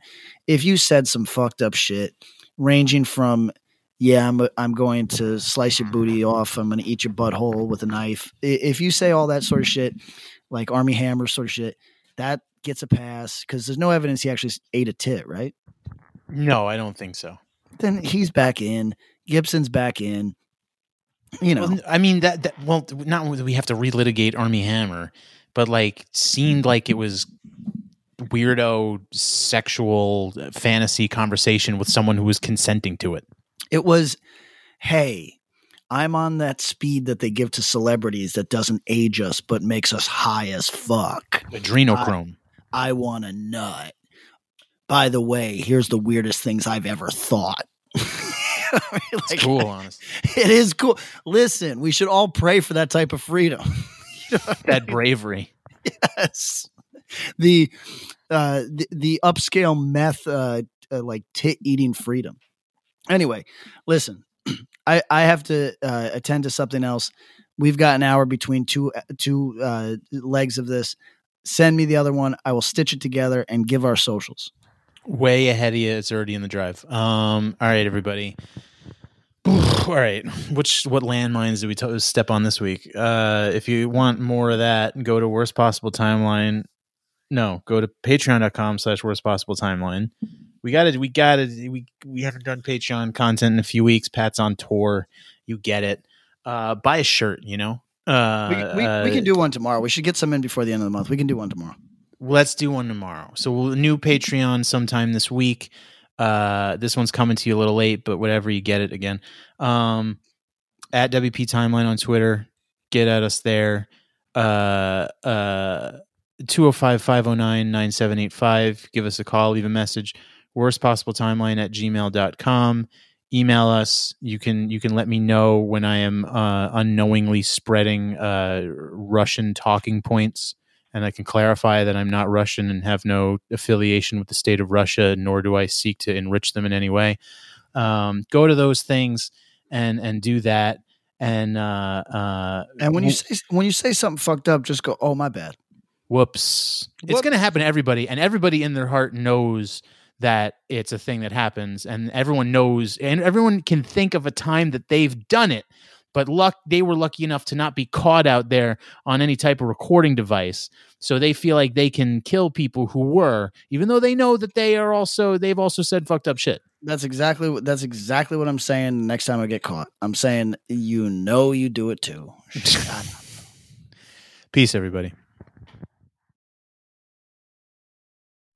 If you said some fucked up shit ranging from yeah i'm i'm going to slice your booty off i'm going to eat your butthole with a knife if you say all that sort of shit like armie hammer sort of shit that gets a pass cuz there's no evidence he actually ate a tit right No, I don't think so. then he's back in gibson's back in you know Well, I mean that, that well, not that we have to relitigate Armie Hammer, but like seemed like it was weirdo sexual uh, fantasy conversation with someone who was consenting to it. It was, hey, I'm on that speed that they give to celebrities that doesn't age us but makes us high as fuck. Adrenochrome. I want a nut. By the way, here's the weirdest things I've ever thought. I mean, It's cool, honestly. It is cool. Listen, we should all pray for that type of freedom. That bravery. yes. The uh the, the upscale meth uh, uh like tit eating freedom. Anyway, listen. I I have to uh attend to something else. We've got an hour between two two uh legs of this. Send me the other one. I will stitch it together and give our socials. Way ahead of you. It's already in the drive. Um, all right, everybody. All right. Which what landmines do we t- step on this week? Uh, if you want more of that, go to worst possible timeline. No, go to patreon.com slash worst possible timeline. We got to, we got to, we, we haven't done Patreon content in a few weeks. Pat's on tour. You get it. Uh, buy a shirt, you know? Uh, We, we, uh, we can do one tomorrow. We should get some in before the end of the month. We can do one tomorrow. let's do one tomorrow. So we'll new Patreon sometime this week. Uh, this one's coming to you a little late, but whatever, you get it again. Um, at WP Timeline on Twitter, get at us there. Uh, uh, 205-509-9785. Give us a call, leave a message. Worst possible timeline at gmail.com. Email us. You can you can let me know when I am uh, unknowingly spreading uh, Russian talking points and I can clarify that I'm not Russian and have no affiliation with the state of Russia, nor do I seek to enrich them in any way. Um, go to those things and and do that. And uh, uh, And when you say when you say something fucked up, just go, "Oh my bad." whoops, it's going to happen to everybody, and everybody in their heart knows that it's a thing that happens, and everyone knows, and everyone can think of a time that they've done it. But luck, they were lucky enough to not be caught out there on any type of recording device, so they feel like they can kill people who were, even though they know that they are also they've also said fucked up shit. That's exactly what that's exactly what I'm saying. Next time I get caught, I'm saying you know you do it too. Peace, everybody.